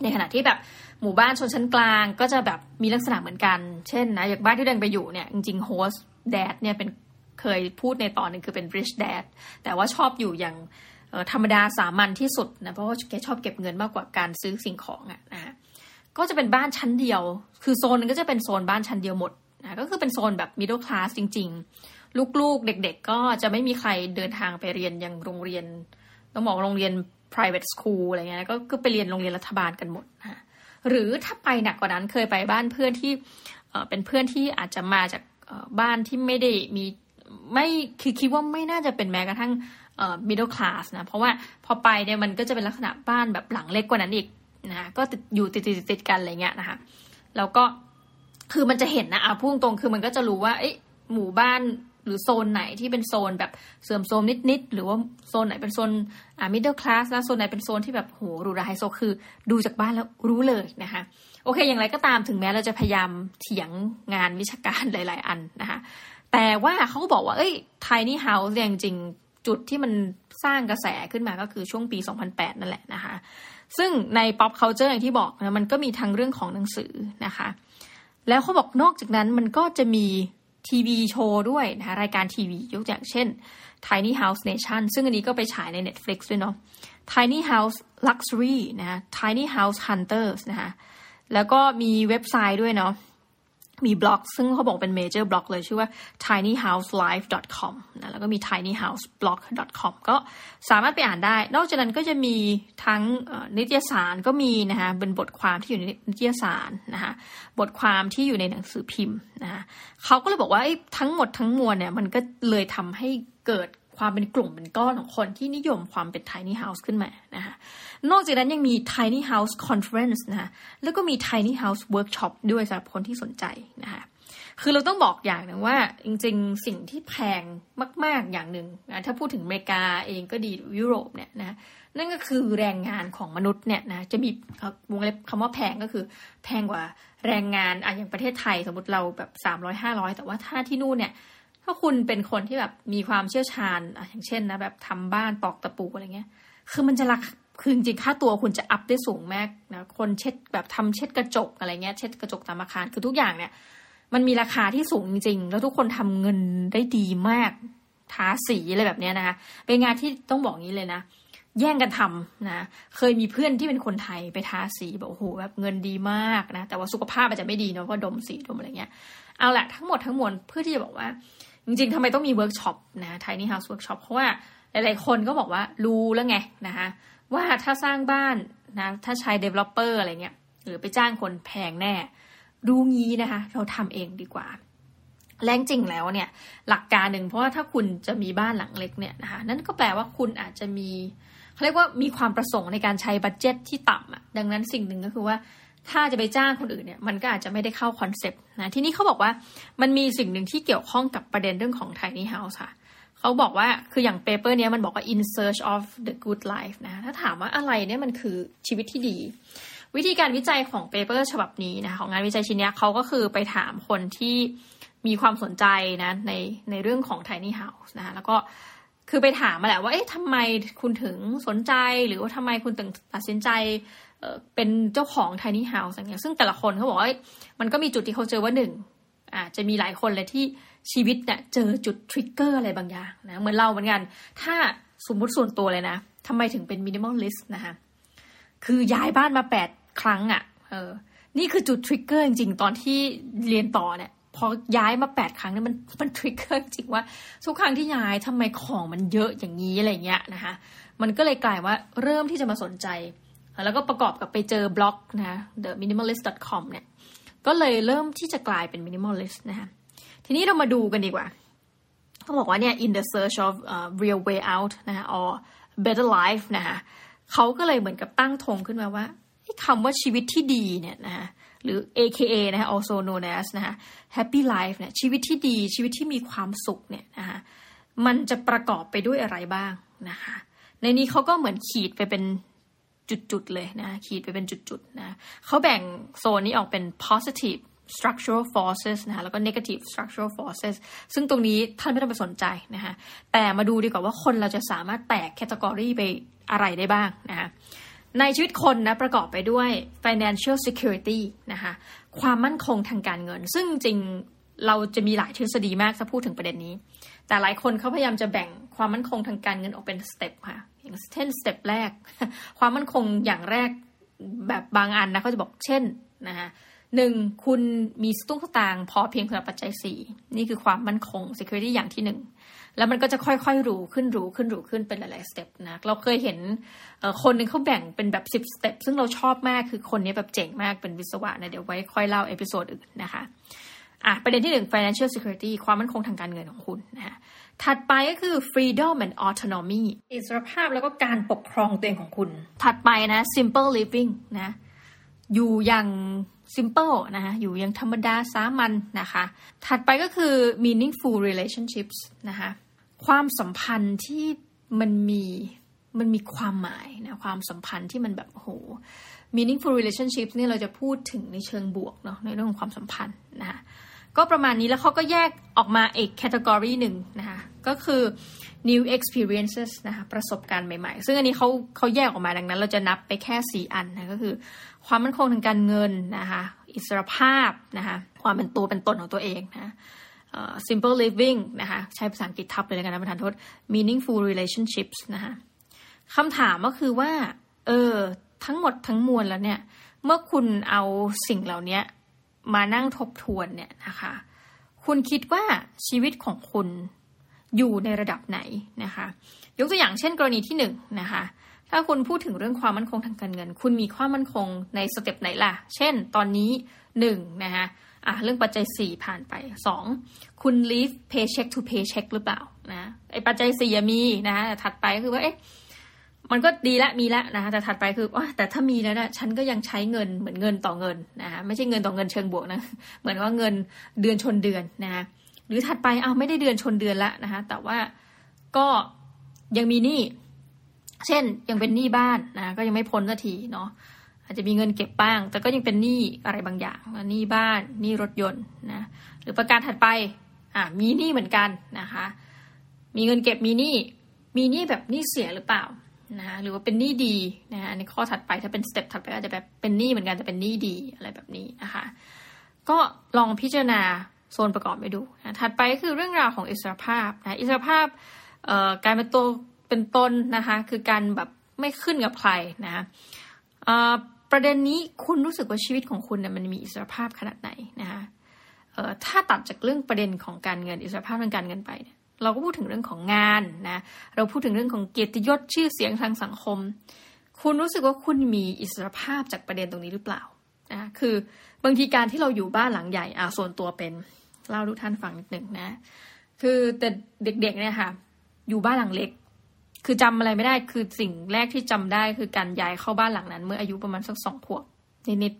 Speaker 1: ในขณะที่แบบหมู่บ้านชนชั้นกลางก็จะแบบมีลักษณะเหมือนกัน เช่นนะอย่างบ้านที่เดินไปอยู่เนี่ยจริงๆโฮสแดดเนี่ยเป็นเคยพูดในตอนหนึ่งคือเป็น rich dad แต่ว่าชอบอยู่อย่างธรรมดาสามัญที่สุดนะเพราะว่าแกชอบเก็บเงินมากกว่าการซื้อสิ่งของอะนะก็จะเป็นบ้านชั้นเดียว คือโซนนึงก็จะเป็นโซนบ้านชั้นเดียวหมดนะก็คือเป็นโซนแบบ middle class จริง ๆ ลูกๆ เด็ก ๆ ก็จะไม่มีใครเดินทางไปเรียนยังโรงเรียนต้องบอกโรงเรียน private school อะไรเงี้ยก็ก็ไปเรียนโรงเรียนรัฐบาลกันหมดนะหรือถ้าไปหนักกว่านั้นเคยไปบ้านเพื่อนที่เป็นเพื่อนที่อาจจะมาจากบ้านที่ไม่ได้มีไม่คือคิดว่าไม่น่าจะเป็นแม้กระทั่ง middle class นะ เพราะว่าพอไปเนี่ยมันก็จะเป็นลักษณะบ้านแบบหลังเล็กกว่านั้นอีกนะก็ติดอยู่ติดติดติดกันอะไรเงี้ยนะคะแล้วก็คือมันจะเห็นนะอะพุ่งตรงคือมันก็จะรู้ว่าเอ๊ะหมู่บ้าน หรือโซนไหนที่เป็นโซนแบบเสื่อมโทรมนิดๆหรือว่าโซนไหนเป็นโซนอ่า middle class แล้วโซนไหนเป็นโซนที่แบบโหหรูหราไฮโซคือ ดูจากบ้านแล้วรู้เลยนะคะโอเค อย่างไรก็ตามถึงแม้เราจะพยายามเถียงงานวิชาการหลาย ๆ อันนะคะแต่ว่าเขาก็บอกว่า เอ้ย tiny house เนี่ยจริงจุดที่มันสร้างกระแสขึ้นมาก็คือช่วงปี 2008 นั่นแหละนะคะ ซึ่งใน pop culture อย่างที่บอกนะมันก็มีทั้งเรื่องของหนังสือนะคะ แล้วเขาบอกนอกจากนั้นมันก็จะมี ทีวีโชว์ด้วยนะคะรายการทีวียกอย่างเช่น Tiny House Nation ซึ่งอันนี้ก็ไปฉายใน Netflix ด้วยเนาะ Tiny House Luxury นะ Tiny House Hunters นะคะแล้วก็มีเว็บไซต์ด้วยเนาะ มีบล็อก ซึ่งเขาบอกเป็นเมเจอร์บล็อกเลยชื่อว่า tinyhouselife.com นะแล้วก็มี tinyhouseblog.com ก็สามารถไปอ่านได้ นอกจากนั้นก็จะมีทั้งนิตยสารก็มีนะคะเป็นบทความที่อยู่ในนิตยสารนะคะบทความที่อยู่ในหนังสือพิมพ์นะคะเขาก็เลยบอกว่าทั้งหมดทั้งมวลเนี่ยมันก็เลยทำให้เกิด ความเป็นกลุ่มเป็นก้อนของคนที่นิยมความเป็น tiny house ขึ้นมานะคะนอกจากนั้นยังมี tiny house conference นะคะแล้วก็มี tiny house workshop ด้วยสำหรับคนที่สนใจนะคะคือเราต้องบอกอย่างหนึ่งว่าจริงๆ สิ่งที่แพงมาก ๆอย่างหนึ่งนะถ้าพูดถึงอเมริกาเองก็ดียุโรปเนี่ยนะนั่นก็คือแรงงานของมนุษย์เนี่ยนะจะมีวงเล็บคำว่าแพงก็คือ แพงกว่าแรงงานอะอย่างประเทศไทยสมมติเราแบบสามร้อยห้าร้อยแต่ว่าถ้าที่นู่นเนี่ย ถ้าคุณเป็นคนที่แบบมีความเชี่ยวชาญอย่างเช่นนะแบบทำบ้านปอกตะปูอะไรเงี้ย คือมันจะราคาคือจริงค่าตัวคุณจะอัพได้สูงมากนะคนเช็ดแบบทำเช็ดกระจกอะไรเงี้ย เช็ดกระจกตามอาคารคือทุกอย่างเนี่ย มันมีราคาที่สูงจริงๆแล้วทุกคนทำเงินได้ดีมากทาสีอะไรแบบนี้นะคะเป็นงานที่ต้องบอกงี้เลยนะแย่งกันทำนะ เคยมีเพื่อนที่เป็นคนไทยไปทาสีแบบโอ้โหแบบเงินดีมากนะ แต่ว่าสุขภาพอาจจะไม่ดีเนาะเพราะดมสีดมอะไรเงี้ย เอาละทั้งหมดทั้งมวลเพื่อที่จะบอกว่า จริงๆทำไมต้องมีเวิร์กช็อปนะ Tiny House Workshop เพราะว่าหลายๆคนก็บอกว่ารู้แล้วไงนะคะว่าถ้าสร้างบ้านนะถ้าใช้ developer อะไรเงี้ยหรือไปจ้างคนแพงแน่ รู้งี้นะคะ เราทำเองดีกว่า แต่จริงแล้วเนี่ย หลักการหนึ่งเพราะว่าถ้าคุณจะมีบ้านหลังเล็กเนี่ยนะคะนั่นก็แปลว่าคุณอาจจะมีเขาเรียกว่ามีความประสงค์ในการใช้ budget ที่ต่ำอะดังนั้นสิ่งหนึ่งก็คือว่า ถ้าจะไปจ้างคนอื่นเนี่ยมันก็อาจจะไม่ได้เข้าคอนเซปต์นะทีนี้เขาบอกว่ามันมีสิ่งหนึ่งที่เกี่ยวข้องกับประเด็นเรื่องของ tiny house ค่ะเขาบอกว่าคืออย่าง paper เนี้ยมันบอกว่า in search of the good life นะถ้าถามว่าอะไรเนี่ยมันคือชีวิตที่ดี วิธีการวิจัยของ paper ฉบับนี้นะของงานวิจัยชิ้นนี้เขาก็คือไปถามคนที่มีความสนใจนะในในเรื่องของ tiny house นะแล้วก็คือไปถามมาแหละว่าเอ๊ะทำไมคุณถึงสนใจหรือว่าทำไมคุณถึงตัดสินใจ เป็นเจ้าของ tiny house อย่างเงี้ยซึ่งแต่ละคนเขาบอกว่ามันก็มีจุดที่เขาเจอว่าหนึ่งอาจจะมีหลายคนเลยที่ชีวิตเนี่ยเจอจุด trigger อะไรบางอย่างนะเหมือนเราเหมือนกัน ถ้าสมมุติส่วนตัวเลยนะทำไมถึงเป็น minimalist นะคะคือย้ายบ้านมาแปดครั้งอะ่ะเออนี่คือจุด trigger จริงๆ ตอนที่เรียนต่อเนี่ยพอย้ายมาแปดครั้งเนี่ยมันมัน trigger จริงว่า ทุกครั้งที่ย้ายทำไมของมันเยอะอย่างนี้อะไรเงี้ยนะคะมันก็เลยกลายว่าเริ่มที่จะมาสนใจ แล้วก็ประกอบกับไปเจอบล็อกนะ the minimalist.com เนี่ยก็เลยเริ่มที่จะกลายเป็น minimalist นะคะทีนี้เรามาดูกันดีกว่าเขาบอกว่าเนี่ย in the search of uh, real way out นะคะ or better life นะคะเขาก็เลยเหมือนกับตั้งธงขึ้นมาว่าคำว่าชีวิตที่ดีเนี่ยนะคะหรือ AKA นะคะ also known as นะคะ happy life เนี่ยชีวิตที่ดีชีวิตที่มีความสุขเนี่ยนะคะมันจะประกอบไปด้วยอะไรบ้างนะคะในนี้เขาก็เหมือนขีดไปเป็น จุดๆเลยนะขีดไปเป็นจุดๆนะเขาแบ่งโซนนี้ออกเป็น positive structural forces นะคะแล้วก็ negative structural forces ซึ่งตรงนี้ท่านไม่ต้องไปสนใจนะคะแต่มาดูดีกว่าว่าคนเราจะสามารถแตกแคตตากรีไปอะไรได้บ้างนะคะในชีวิตคนนะประกอบไปด้วย financial security นะคะความมั่นคงทางการเงิน ซึ่งจริงเราจะมีหลายทฤษฎีมากถ้าพูดถึงประเด็นนี้ แต่หลายคนเขาพยายามจะแบ่งความมั่นคงทางการเงินออกเป็นสเต็ปค่ะ อย่างเช่น step แรก ความมั่นคงอย่างแรกแบบบางอันนะเขาจะบอกเช่นนะคะหนึ่งคุณมีสตุ้งสตางค์พอเพียงสำหรับปัจจัยสี่นี่คือความมั่นคง security อย่างที่หนึ่งแล้วมันก็จะค่อยๆรู้ขึ้นรู้ขึ้นรู้ขึ้นเป็นหลายๆ step นะเราเคยเห็นคนหนึ่งเขาแบ่งเป็นแบบสิบ step ซึ่งเราชอบมากคือคนนี้แบบเจ๋งมากเป็นวิศวะนะเดี๋ยวไว้ค่อยเล่า episode อื่นนะคะอะประเด็นที่หนึ่ง financial security ความมั่นคงทางการเงินของคุณนะ ถัดไปก็คือ freedom and autonomy อิสรภาพแล้วก็การปกครองตัวเองของคุณ ถัดไปนะ simple living นะ อยู่อย่าง simple นะคะอยู่อย่างธรรมดาสามัญนนะคะ ถัดไปก็คือ meaningful relationships นะคะความสัมพันธ์ที่มันมีมันมีความหมายนะความสัมพันธ์ที่มันแบบโห meaningful relationships นี่เราจะพูดถึงในเชิงบวกเนาะในเรื่องของความสัมพันธ์นะคะ ก็ประมาณนี้แล้วเขาก็แยกออกมาอีกแคตตากรีหนึ่งนะคะก็คือ new experiences นะคะประสบการณ์ใหม่ๆ ซึ่งอันนี้เขาเขาแยกออกมาดังนั้น เราจะนับไปแค่ 4 อันนะก็คือ ความมั่นคงทางการเงินนะคะอิสรภาพนะคะความเป็นตัวเป็นตนของตัวเองนะ simple living นะคะใช้ภาษาอังกฤษทับเลยกันนะประธานโทษ meaningful relationships นะคะคำถามก็คือว่า เออ ทั้งหมดทั้งมวลแล้วเนี่ย เมื่อคุณเอาสิ่งเหล่านี้ มานั่งทบทวนเนี่ยนะคะ คุณคิดว่าชีวิตของคุณอยู่ในระดับไหนนะคะ ยกตัวอย่างเช่นกรณีที่หนึ่งนะคะถ้าคุณพูดถึงเรื่องความมั่นคงทางการเงิน คุณมีความมั่นคงในสเต็ปไหนล่ะ เช่น ตอนนี้หนึ่งนะคะอะเรื่องปัจจัยสี่ผ่านไปสองคุณ live paycheck to paycheck หรือเปล่านะไอ้ปัจจัยสี่มีนะแต่ถัดไปคือว่าเอ๊ะ มันก็ดีละมีละนะคะแต่ถัดไปคือว่าแต่ถ้ามีแล้วนะฉันก็ยังใช้เงินเหมือนเงินต่อเงินนะคะไม่ใช่เงินต่อเงินเชิงบวกนะ เหมือนว่าเงินเดือนชนเดือนนะคะหรือถัดไปเอาไม่ได้เดือนชนเดือนละนะคะแต่ว่าก็ยังมีหนี้เช่นยังเป็นหนี้บ้านนะก็ยังไม่พ้นสักทีเนาะอาจจะมีเงินเก็บบ้าง แต่ก็ยังเป็นหนี้อะไรบางอย่างหนี้บ้านหนี้รถยนต์นะหรือประการถัดไปอ่ามีหนี้เหมือนกันนะคะ มีเงินเก็บมีหนี้มีหนี้แบบหนี้เสียหรือเปล่า นะคะหรือว่าเป็นหนี้ดีนะคะในข้อถัดไปถ้าเป็นสเต็ปถัดไปอาจจะแบบเป็นหนี้เหมือนกันแต่เป็นหนี้ดีอะไรแบบนี้นะคะ ก็ลองพิจารณาโซนประกอบไปดูนะถัดไปก็คือเรื่องราวของอิสรภาพนะอิสรภาพการเป็นตัวเป็นตนนะคะคือการแบบไม่ขึ้นกับใครนะประเด็นนี้คุณรู้สึกว่าชีวิตของคุณเนี่ยมันมีอิสรภาพขนาดไหนนะคะถ้าตัดจากเรื่องประเด็นของการเงินอิสรภาพทางการเงินไปเนี่ย เราก็พูดถึงเรื่องของงานนะ เราพูดถึงเรื่องของเกียรติยศชื่อเสียงทางสังคม คุณรู้สึกว่าคุณมีอิสรภาพจากประเด็นตรงนี้หรือเปล่านะคือบางทีการที่เราอยู่บ้านหลังใหญ่อ่าส่วนตัวเป็นเล่าทุกท่านฟังนิดหนึ่งนะ คือแต่เด็กๆเนี่ยค่ะ อยู่บ้านหลังเล็ก คือจำอะไรไม่ได้คือสิ่งแรกที่จำได้คือการย้ายเข้าบ้านหลังนั้น เมื่ออายุประมาณสักสองขวบนิด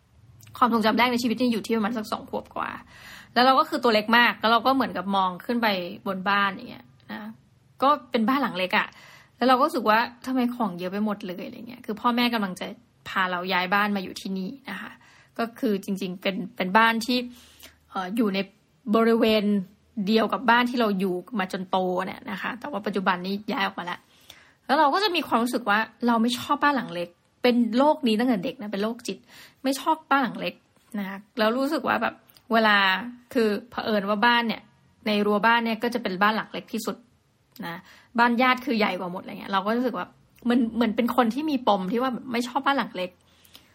Speaker 1: ๆความทรงจำแรกในชีวิตนี่อยู่ที่ประมาณสักสองขวบกว่า แล้วเราก็คือตัวเล็กมาก แล้วเราก็เหมือนกับมองขึ้นไปบนบ้านอย่างเงี้ยนะก็เป็นบ้านหลังเล็กอะ่ะแล้วเราก็รู้สึกว่าทำไมของเยอะไปหมดเลยอะไรเงี้ย คือพ่อแม่กำลังจะพาเราย้ายบ้านมาอยู่ที่นี่นะคะ ก็คือจริงๆเป็นเป็นบ้านที่เอออยู่ในบริเวณเดียวกับบ้านที่เราอยู่มาจนโตเนี่ยนะคะ แต่ว่าปัจจุบันนี้ย้ายออกมาแล้ว แล้วเราก็จะมีความรู้สึกว่าเราไม่ชอบบ้านหลังเล็ก เป็นโรคนี้ตั้งแต่เด็กนะ เป็นโรคจิต ไม่ชอบบ้านหลังเล็กนะคะแล้วรู้สึกว่าแบบ เวลาคือเผอิญว่าบ้านเนี่ย ในรั้วบ้านเนี่ยก็จะเป็นบ้านหลักเล็กที่สุดนะบ้านญาติคือใหญ่กว่าหมดอะไรเงี้ยเราก็รู้สึกว่าเหมันเหมือนเป็นคนที่มีปมที่ว่าไม่ชอบบ้านหลังเล็ก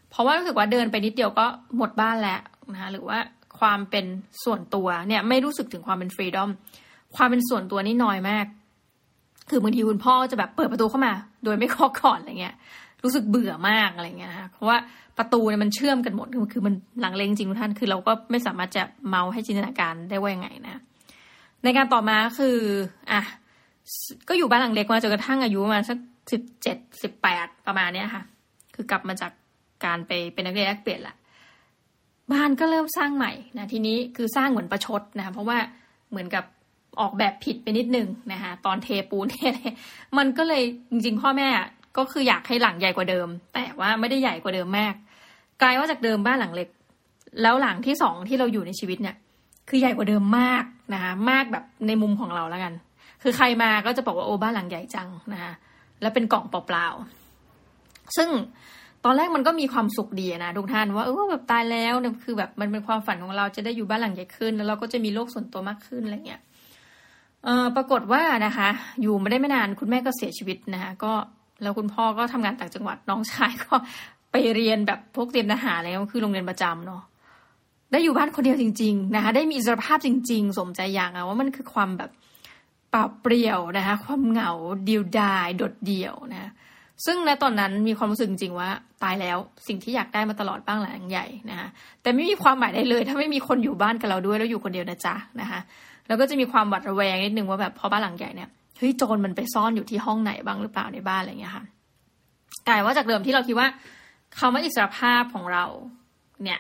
Speaker 1: เพราะว่ารู้สึกว่าเดินไปนิดเดียวก็หมดบ้านแล้วนะคะหรือว่าความเป็นส่วนตัวเนี่ยไม่รู้สึกถึงความเป็นฟรีดอมความเป็นส่วนตัวนี่น้อยมาก คือบางทีคุณพ่อจะแบบเปิดประตูเข้ามา โดยไม่เคาะก่อนอะไรเงี้ย รู้สึกเบื่อมากอะไรเงี้ยนะเพราะว่าประตูเนี่ยมันเชื่อมกันหมดคือมันหลังเลงจริงทุกท่านคือเราก็ไม่สามารถจะเมาให้จินตนาการได้ว่ายังไงนะ ในการต่อมาคืออะก็อยู่บ้านหลังเล็กมาจนกระทั่งอายุมาสักสิบเจ็ดสิบแปดประมาณเนี้ยค่ะ คือกลับมาจากการไปเป็นนักเรียนแลกเปลี่ยนละบ้านก็เริ่มสร้างใหม่นะทีนี้คือสร้างเหมือนประชดนะคะเพราะว่าเหมือนกับออกแบบผิดไปนิดนึงนะคะตอนเทปูนเนี่ยมันก็เลยจริงๆ พ่อแม่ ก็คืออยากให้หลังใหญ่กว่าเดิม แต่ว่าไม่ได้ใหญ่กว่าเดิมมากกลายว่าจากเดิมบ้านหลังเล็ก แล้วหลังที่สองที่เราอยู่ในชีวิตเนี่ย คือใหญ่กว่าเดิมมากนะคะมากแบบในมุมของเราแล้วกัน คือใครมาก็จะบอกว่าโอ้บ้านหลังใหญ่จังนะคะแล้วเป็นกล่องเปล่าๆซึ่งตอนแรกมันก็มีความสุขดีนะทุกท่านว่าเออแบบตายแล้วเนี่ยคือแบบมันเป็นความฝันของเราจะได้อยู่บ้านหลังใหญ่ขึ้น แล้วเราก็จะมีโลกส่วนตัวมากขึ้นอะไรเงี้ยเออปรากฏว่านะคะ อยู่ไม่ได้ไม่นานคุณแม่ก็เสียชีวิตนะคะก็ แล้วคุณพ่อก็ทำงานต่างจังหวัดน้องชายก็ไปเรียนแบบพวกเตรียมทหารอะไรก็คือโรงเรียนประจำเนาะได้อยู่บ้านคนเดียวจริง ๆ นะคะ ได้มีอิสรภาพจริง ๆ สมใจอย่างอะว่ามันคือความแบบเปล่าเปลี่ยวนะคะ ความเหงาเดียวดายโดดเดี่ยวนะซึ่งในตอนนั้นมีความรู้สึกจริงว่า ตายแล้วสิ่งที่อยากได้มาตลอดบ้านหลังใหญ่นะคะแต่ไม่มีความหมายใดเลย ถ้าไม่มีคนอยู่บ้านกับเราด้วยแล้วอยู่คนเดียวนะจ๊ะนะคะแล้วก็จะมีความหวาดระแวงนิดนึงว่าแบบพอบ้านหลังใหญ่เนี่ย เฮ้ยโจรมันไปซ่อนอยู่ที่ห้องไหนบ้างหรือเปล่าในบ้านอะไรเงี้ยค่ะกลายว่าจากเดิมที่เราคิดว่าคำว่าอิสรภาพของเรา เนี่ย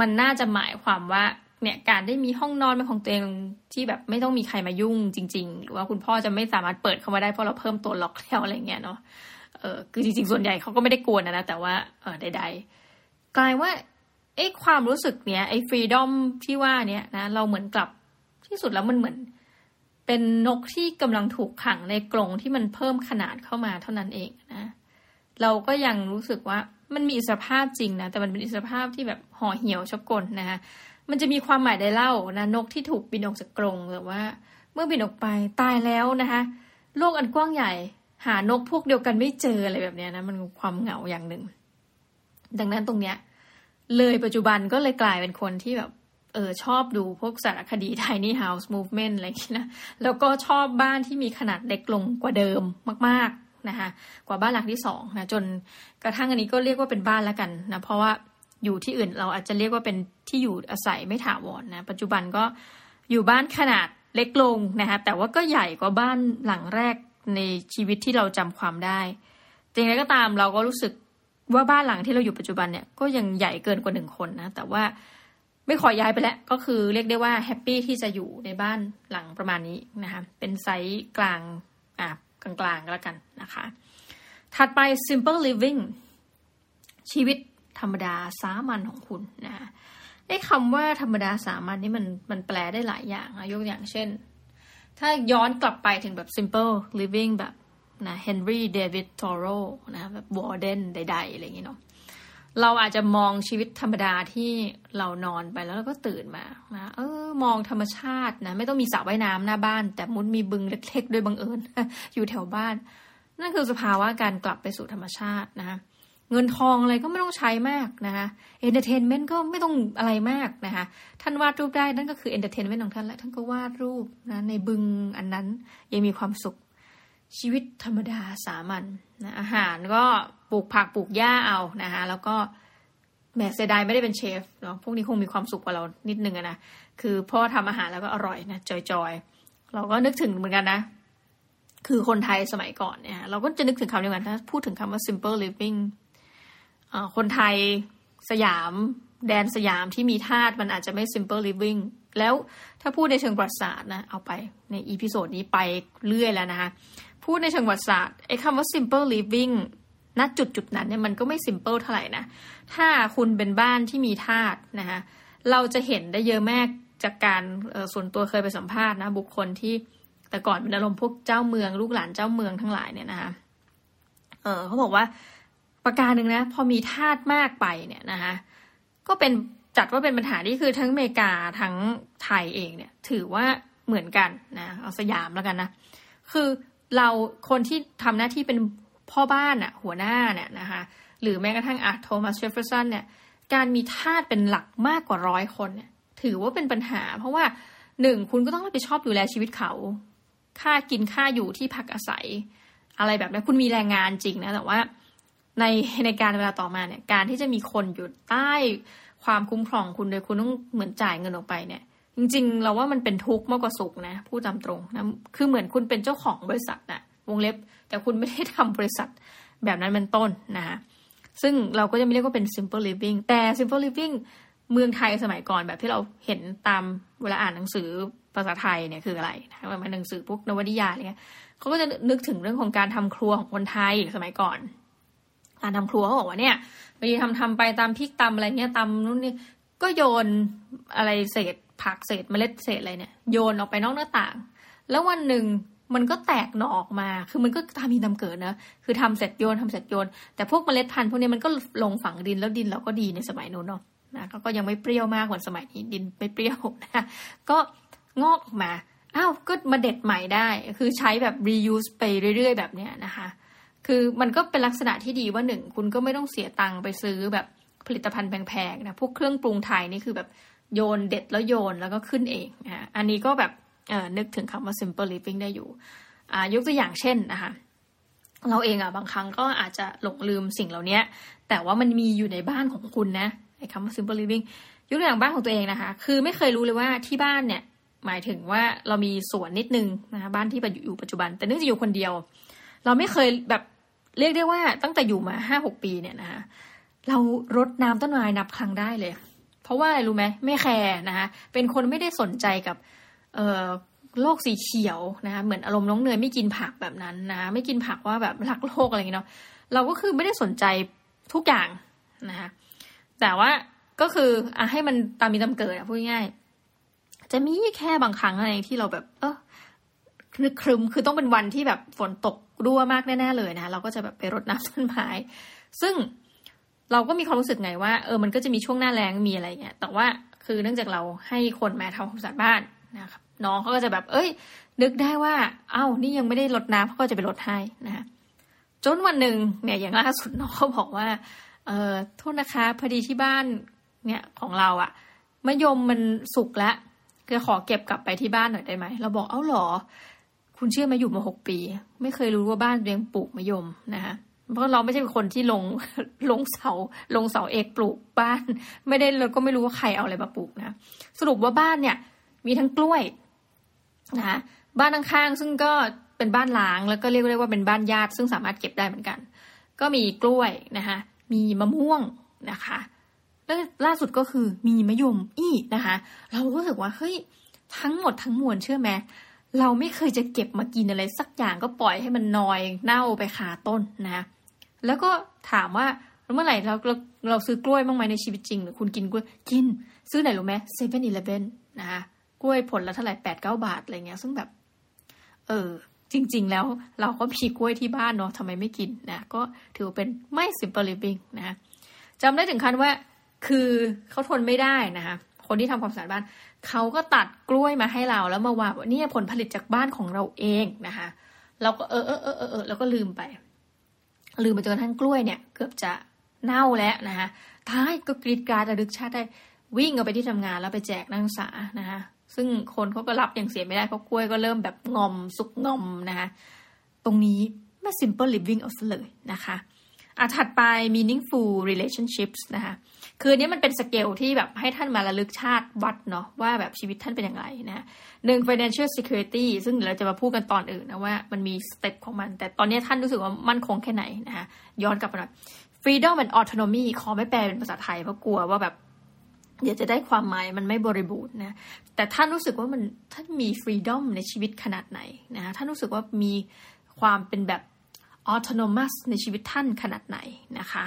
Speaker 1: มันน่าจะหมายความว่า เนี่ยการได้มีห้องนอนเป็นของตัวเองที่แบบไม่ต้องมีใครมายุ่งจริง ๆ หรือว่าคุณพ่อจะไม่สามารถเปิดเข้ามาได้เพราะเราเพิ่มตัวล็อกแล้วอะไรเงี้ยเนาะเออคือจริงๆ ส่วนใหญ่เขาก็ไม่ได้กลัวนะนะแต่ว่าเออใดๆ กลายว่าไอ้ความรู้สึกเนี้ยไอ้ฟรีดอมที่ว่าเนี้ยนะเราเหมือนกลับที่สุดแล้วมันเหมือน เป็นนกที่กำลังถูกขังในกรงที่มันเพิ่มขนาดเข้ามาเท่านั้นเองนะ เราก็ยังรู้สึกว่ามันมีอิสรภาพจริงนะ แต่มันเป็นอิสรภาพที่แบบห่อเหี่ยวชอบกลนะคะมันจะมีความหมายได้เล่านะนกที่ถูกบินออกจากกรงหรือว่า เมื่อบินออกไปตายแล้วนะคะโลกอันกว้างใหญ่ หานกพวกเดียวกันไม่เจออะไรแบบนี้นะมันความเหงาอย่างหนึ่ง ดังนั้นตรงเนี้ย เลยปัจจุบันก็เลยกลายเป็นคนที่แบบ เออชอบดูพวกสารคดี Tiny House Movement อะไรอย่างนี้นะ แล้วก็ชอบบ้านที่มีขนาดเล็กลงกว่าเดิมมากๆนะคะกว่าบ้านหลังที่สองนะจนกระทั่งอันนี้ก็เรียกว่าเป็นบ้านแล้วกันนะเพราะว่าอยู่ที่อื่นเราอาจจะเรียกว่าเป็นที่อยู่อาศัยไม่ถาวรนะปัจจุบันก็อยู่บ้านขนาดเล็กลงนะคะแต่ว่าก็ใหญ่กว่าบ้านหลังแรกในชีวิตที่เราจำความได้จริงๆก็ตามเราก็รู้สึกว่าบ้านหลังที่เราอยู่ปัจจุบันเนี่ยก็ยังใหญ่เกินกว่าหนึ่งคนนะแต่ว่า ไม่ขอย้ายไปแล้ว ก็คือเรียกได้ว่าแฮปปี้ที่จะอยู่ในบ้านหลังประมาณนี้นะคะ เป็นไซส์กลางอ่ากลางๆก็แล้วกันนะคะ ถัดไป simple living ชีวิตธรรมดาสามัญของคุณนะไอ้คำว่าธรรมดาสามัญนี่มันมันแปลได้หลายอย่างนะยกอย่างเช่น ถ้าย้อนกลับไปถึงแบบ simple living แบบนะ Henry David Thoreau นะแบบ Warden ใดๆ อะไรอย่างเงี้เนาะ เราอาจจะมองชีวิตธรรมดาที่เรานอนไปแล้วเราก็ตื่นมานะเออ มองธรรมชาตินะไม่ต้องมีสระว่ายน้ำหน้าบ้าน แต่มุดมีบึงเล็กๆด้วยบังเอิญอยู่แถวบ้าน นั่นคือสภาวะการกลับไปสู่ธรรมชาตินะคะเงินทองอะไรก็ไม่ต้องใช้มากนะคะ entertainment ก็ไม่ต้องอะไรมากนะคะท่านวาดรูปได้นั่นก็คือ entertainment ของท่านและท่านก็วาดรูปนะในบึงอันนั้นยังมีความสุขชีวิตธรรมดาสามัญ นะอาหารก็ปลูกผักปลูกหญ้าเอานะคะแล้วก็แหมเสียดายไม่ได้เป็นเชฟเนาะพวกนี้คงมีความสุขกว่าเรานิดนึงนะคือพ่อทำอาหารแล้วก็อร่อยนะ joy ๆ เราก็นึกถึงเหมือนกันนะ คือคนไทยสมัยก่อนเนี่ย เราก็จะนึกถึงคำเดียวกันถ้าพูดถึงคำว่า simple living คนไทยสยามแดนสยามที่มีทาสมันอาจจะไม่ simple living แล้วถ้าพูดในเชิงประวัติศาสตร์นะ เอาไปใน episode นี้ไปเรื่อยแล้วนะคะ พูดในเชิงวัติศาสตร์ไอ้คำว่า simple living ณจุดจุดนั้นเนี่ยมันก็ไม่ simple เท่าไหร่นะ ถ้าคุณเป็นบ้านที่มีธาตุนะคะเราจะเห็นได้เยอะมากจากการส่วนตัวเคยไปสัมภาษณ์นะบุคคลที่แต่ก่อนเป็นอารมณ์พวกเจ้าเมือง ลูกหลานเจ้าเมืองทั้งหลายเนี่ยนะคะเออเขาบอกว่าประการหนึ่งนะพอมีทาสมากไปเนี่ยนะคะก็เป็นจัดว่าเป็นปัญหาที่คือทั้งอเมริกาทั้งไทยเองเนี่ย ถือว่าเหมือนกันนะเอาสยามแล้วกันนะคือ เราคนที่ทำหน้าที่เป็นพ่อบ้านอะหัวหน้าเนี่ยนะคะหรือแม้กระทั่งอะโทมัสเชฟเฟอร์สันเนี่ยการมีทาสเป็นหลักมากกว่าร้อยคนเนี่ยถือว่าเป็นปัญหา เพราะว่าหนึ่งคุณก็ต้องรับผิดชอบดูแลชีวิตเขา ค่ากินค่าอยู่ที่พักอาศัย อะไรแบบนี้คุณมีแรงงานจริงนะแต่ว่าในในการเวลาต่อมาเนี่ยการที่จะมีคนอยู่ใต้ความคุ้มครองคุณโดยคุณต้องเหมือนจ่ายเงินออกไปเนี่ย จริงๆ เราว่ามันเป็นทุกข์มากกว่าสุขนะพูดตามตรงนะคือเหมือนคุณเป็นเจ้าของบริษัทนะวงเล็บ แต่คุณไม่ได้ทำบริษัทแบบนั้นเป็นต้นนะคะซึ่งเราก็จะไม่เรียกว่าเป็น simple living แต่ simple living เมืองไทยสมัยก่อนแบบที่เราเห็นตามเวลาอ่านหนังสือภาษาไทยเนี่ยคืออะไรนะมันหนังสือพวกนวนิยายอะไรเงี้ยเขาก็จะนึกถึงเรื่องของการทำครัวของคนไทยสมัยก่อน การทำครัวเขาบอกว่าเนี่ยบางทีทำทำไปตามพริกตำอะไรเงี้ยตำนู่นนี่ก็โยนอะไรเศษ ผักเศษเมล็ดเศษอะไรเนี่ยโยนออกไปนอกหน้าต่าง แล้ววันหนึ่งมันก็แตกหน่อออกมา คือมันก็ตามมีตาเกิดนะ คือทำเสร็จโยนทำเสร็จโยน แต่พวกเมล็ดพันธุ์พวกนี้มันก็ลงฝังดินแล้วดินเราก็ดีในสมัยนู้นเนาะนะก็ยังไม่เปรี้ยวมากเหมือนสมัยนี้ดินไม่เปรี้ยวนะก็งอกออกมา อ้าวก็มาเด็ดใหม่ได้ คือใช้แบบ reuse ไปเรื่อย ๆ แบบเนี้ยนะคะ คือมันก็เป็นลักษณะที่ดีว่าหนึ่งคุณก็ไม่ต้องเสียตังค์ไปซื้อแบบผลิตภัณฑ์แพงๆนะ พวกเครื่องปรุงไทยนี่คือแบบ โยนเด็ดแล้วโยนแล้วก็ขึ้นเองนะอันนี้ก็แบบเออนึกถึงคำว่า simple living ได้อยู่อ่ายกตัวอย่างเช่นนะคะเราเองอะบางครั้งก็อาจจะหลงลืมสิ่งเหล่านี้แต่ว่ามันมีอยู่ในบ้านของคุณนะไอ้คำว่า simple living ยกตัวอย่างบ้านของตัวเองนะคะ คือไม่เคยรู้เลยว่าที่บ้านเนี่ยหมายถึงว่าเรามีสวนนิดนึงนะคะบ้านที่อยู่ปัจจุบัน แต่เนื่องจากอยู่คนเดียว เราไม่เคยแบบเรียกได้ว่าตั้งแต่อยู่มาห้าหกปีเนี่ยนะคะเรารดน้ำต้นไม้นับครั้งได้เลย ราะว่าอะไรรู้ไหมไม่แคร์นะคะเป็นคนไม่ได้สนใจกับเอ่อโลกสีเขียวนะคะเหมือนอารมณ์น้องเนยไม่กินผักแบบนั้นนะไม่กินผักว่าแบบรักโลกอะไรอย่างเงี้ยเนาะเราก็คือไม่ได้สนใจทุกอย่างนะคะแต่ว่าก็คืออะให้มันตามมีตามเกิดอะพูดง่ายจะมีแค่บางครั้งอะไรที่เราแบบ เออนึกครึมคือต้องเป็นวันที่แบบฝนตกรั่วมากแน่ๆเลยนะเราก็จะแบบไปรดน้ำต้นไม้ซึ่ง เราก็มีความรู้สึกไงว่าเออมันก็จะมีช่วงหน้าแรงมีอะไรเงี้ยแต่ว่าคือเนื่องจากเราให้คนมาทำความสะอาดบ้านนะครับน้องเขาก็จะแบบ เอ้ย นึกได้ว่า เอ้านี่ยังไม่ได้ลดน้ำเขาก็จะไปลดให้นะจนวันหนึ่งเนี่ยอย่างล่าสุดน้องเขาบอกว่า เออโทษนะคะพอดีที่บ้านเนี่ยของเราอะมะยมมันสุกแล้วก็ขอเก็บกลับไปที่บ้านหน่อยได้ไหมเราบอกเอ้าหรอ คุณเชื่อมาอยู่มาหกปี ไม่เคยรู้ว่าบ้านเรียงปลูกมะยมนะคะ เพราะเราไม่ใช่คนที่ลงลงเสาลงเสาเอกปลูกบ้าน ไม่ได้เราก็ไม่รู้ว่าใครเอาอะไรมาปลูกนะสรุปว่าบ้านเนี่ย มีทั้งกล้วยนะคะบ้านข้างๆซึ่งก็เป็นบ้านล้างแล้วก็เรียกได้ว่าเป็นบ้านญาติซึ่งสามารถเก็บได้เหมือนกัน ก็มีกล้วยนะคะมีมะม่วงนะคะแล้วล่าสุดก็คือมีมะยมอีนะคะ เราก็รู้สึกว่าเฮ้ยทั้งหมดทั้งมวลเชื่อไหมเราไม่เคยจะเก็บมากินอะไรสักอย่างก็ปล่อยให้มันนอยเน่าไปขาต้นนะ แล้วก็ถามว่าเมื่อไหร่เราเราเราซื้อกล้วยบ้างไหมในชีวิตจริงหรือคุณกินกล้วยกิน ซื้อไหนรู้ไหมเซเว่นอีเลฟเว่นนะคะกล้วยผลละเท่าไหร่แปดเก้าบาทอะไรเงี้ย ซึ่งแบบ เออ จริง ๆ แล้วเราก็มีกล้วยที่บ้านเนาะทำไมไม่กินนะก็ถือเป็นไม่ simple living นะจำได้ถึงขั้นว่า คือเขาทนไม่ได้นะคะคนที่ทำความสะอาดบ้านเขาก็ตัดกล้วยมาให้เราแล้วมาวางว่านี่ผลผลิตจากบ้านของเราเองนะคะเราก็เออเออเออเออแล้วก็ลืมไป ลืมไปจนทั้งกล้วยเนี่ย เกือบจะเน่าแล้วนะคะท้ายก็กรีดกราดระลึกชาติได้วิ่งเอาไปที่ทำงานแล้วไปแจกนักศึกษานะคะซึ่งคนเขาก็รับอย่างเสียไม่ได้เพราะกล้วยก็เริ่มแบบงอมสุกงอมนะคะตรงนี้ไม่ simple living เอาเลยนะคะอะถัดไป meaningful relationships นะคะ คือนี้มันเป็นสเกลที่แบบให้ท่านมาระลึกชาติวัดเนาะว่าแบบชีวิตท่านเป็นอย่างไรนะหนึ่ง financial security ซึ่งเราจะมาพูดกันตอนอื่นนะว่ามันมีสเต็ปของมัน แต่ตอนนี้ท่านรู้สึกว่ามั่นคงแค่ไหนนะคะย้อนกลับมาหน่อย freedom and autonomy ขอไม่แปลเป็นภาษาไทยเพราะกลัวว่าแบบเดี๋ยวจะได้ความหมายมันไม่บริบูรณ์นะแต่ท่านรู้สึกว่ามันท่านมี freedom ในชีวิตขนาดไหนนะท่านรู้สึกว่ามีความเป็นแบบ autonomous ในชีวิตท่านขนาดไหนนะคะ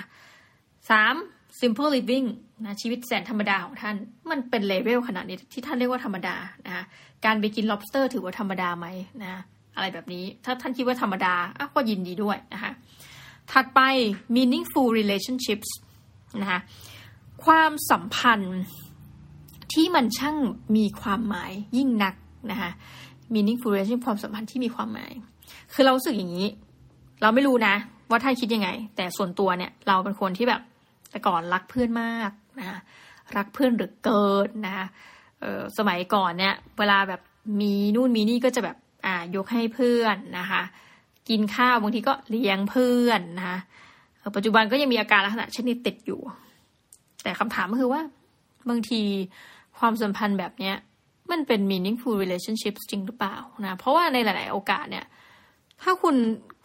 Speaker 1: สาม simple living นะชีวิตแสนธรรมดาของท่าน มันเป็นเลเวลขนาดนี้ที่ท่านเรียกว่าธรรมดานะการไปกิน lobster ถือว่าธรรมดาไหมนะอะไรแบบนี้ ถ้าท่านคิดว่าธรรมดาก็ยินดีด้วยนะคะถัดไป meaningful relationships นะคะความสัมพันธ์ที่มันช่างมีความหมายยิ่งนักนะคะ meaningful relationship ความสัมพันธ์ที่มีความหมาย คือเราสึกอย่างนี้ เราไม่รู้นะ ว่าท่านคิดยังไง แต่ส่วนตัวเนี่ย เราเป็นคนที่แบบ แต่ก่อนรักเพื่อนมากนะรักเพื่อนหรือเกินนะเออสมัยก่อนเนี่ยเวลาแบบมีนู่นมีนี่ก็จะแบบอ่ายกให้เพื่อนนะคะ กินข้าวบางทีก็เลี้ยงเพื่อนนะคะปัจจุบันก็ยังมีอาการลักษณะเช่นนี้ติดอยู่ แต่คำถามก็คือว่า บางทีความสัมพันธ์แบบเนี้ยมันเป็น meaningful relationship จริงหรือเปล่านะ เพราะว่าในหลาย ๆ โอกาสเนี่ย ถ้าคุณ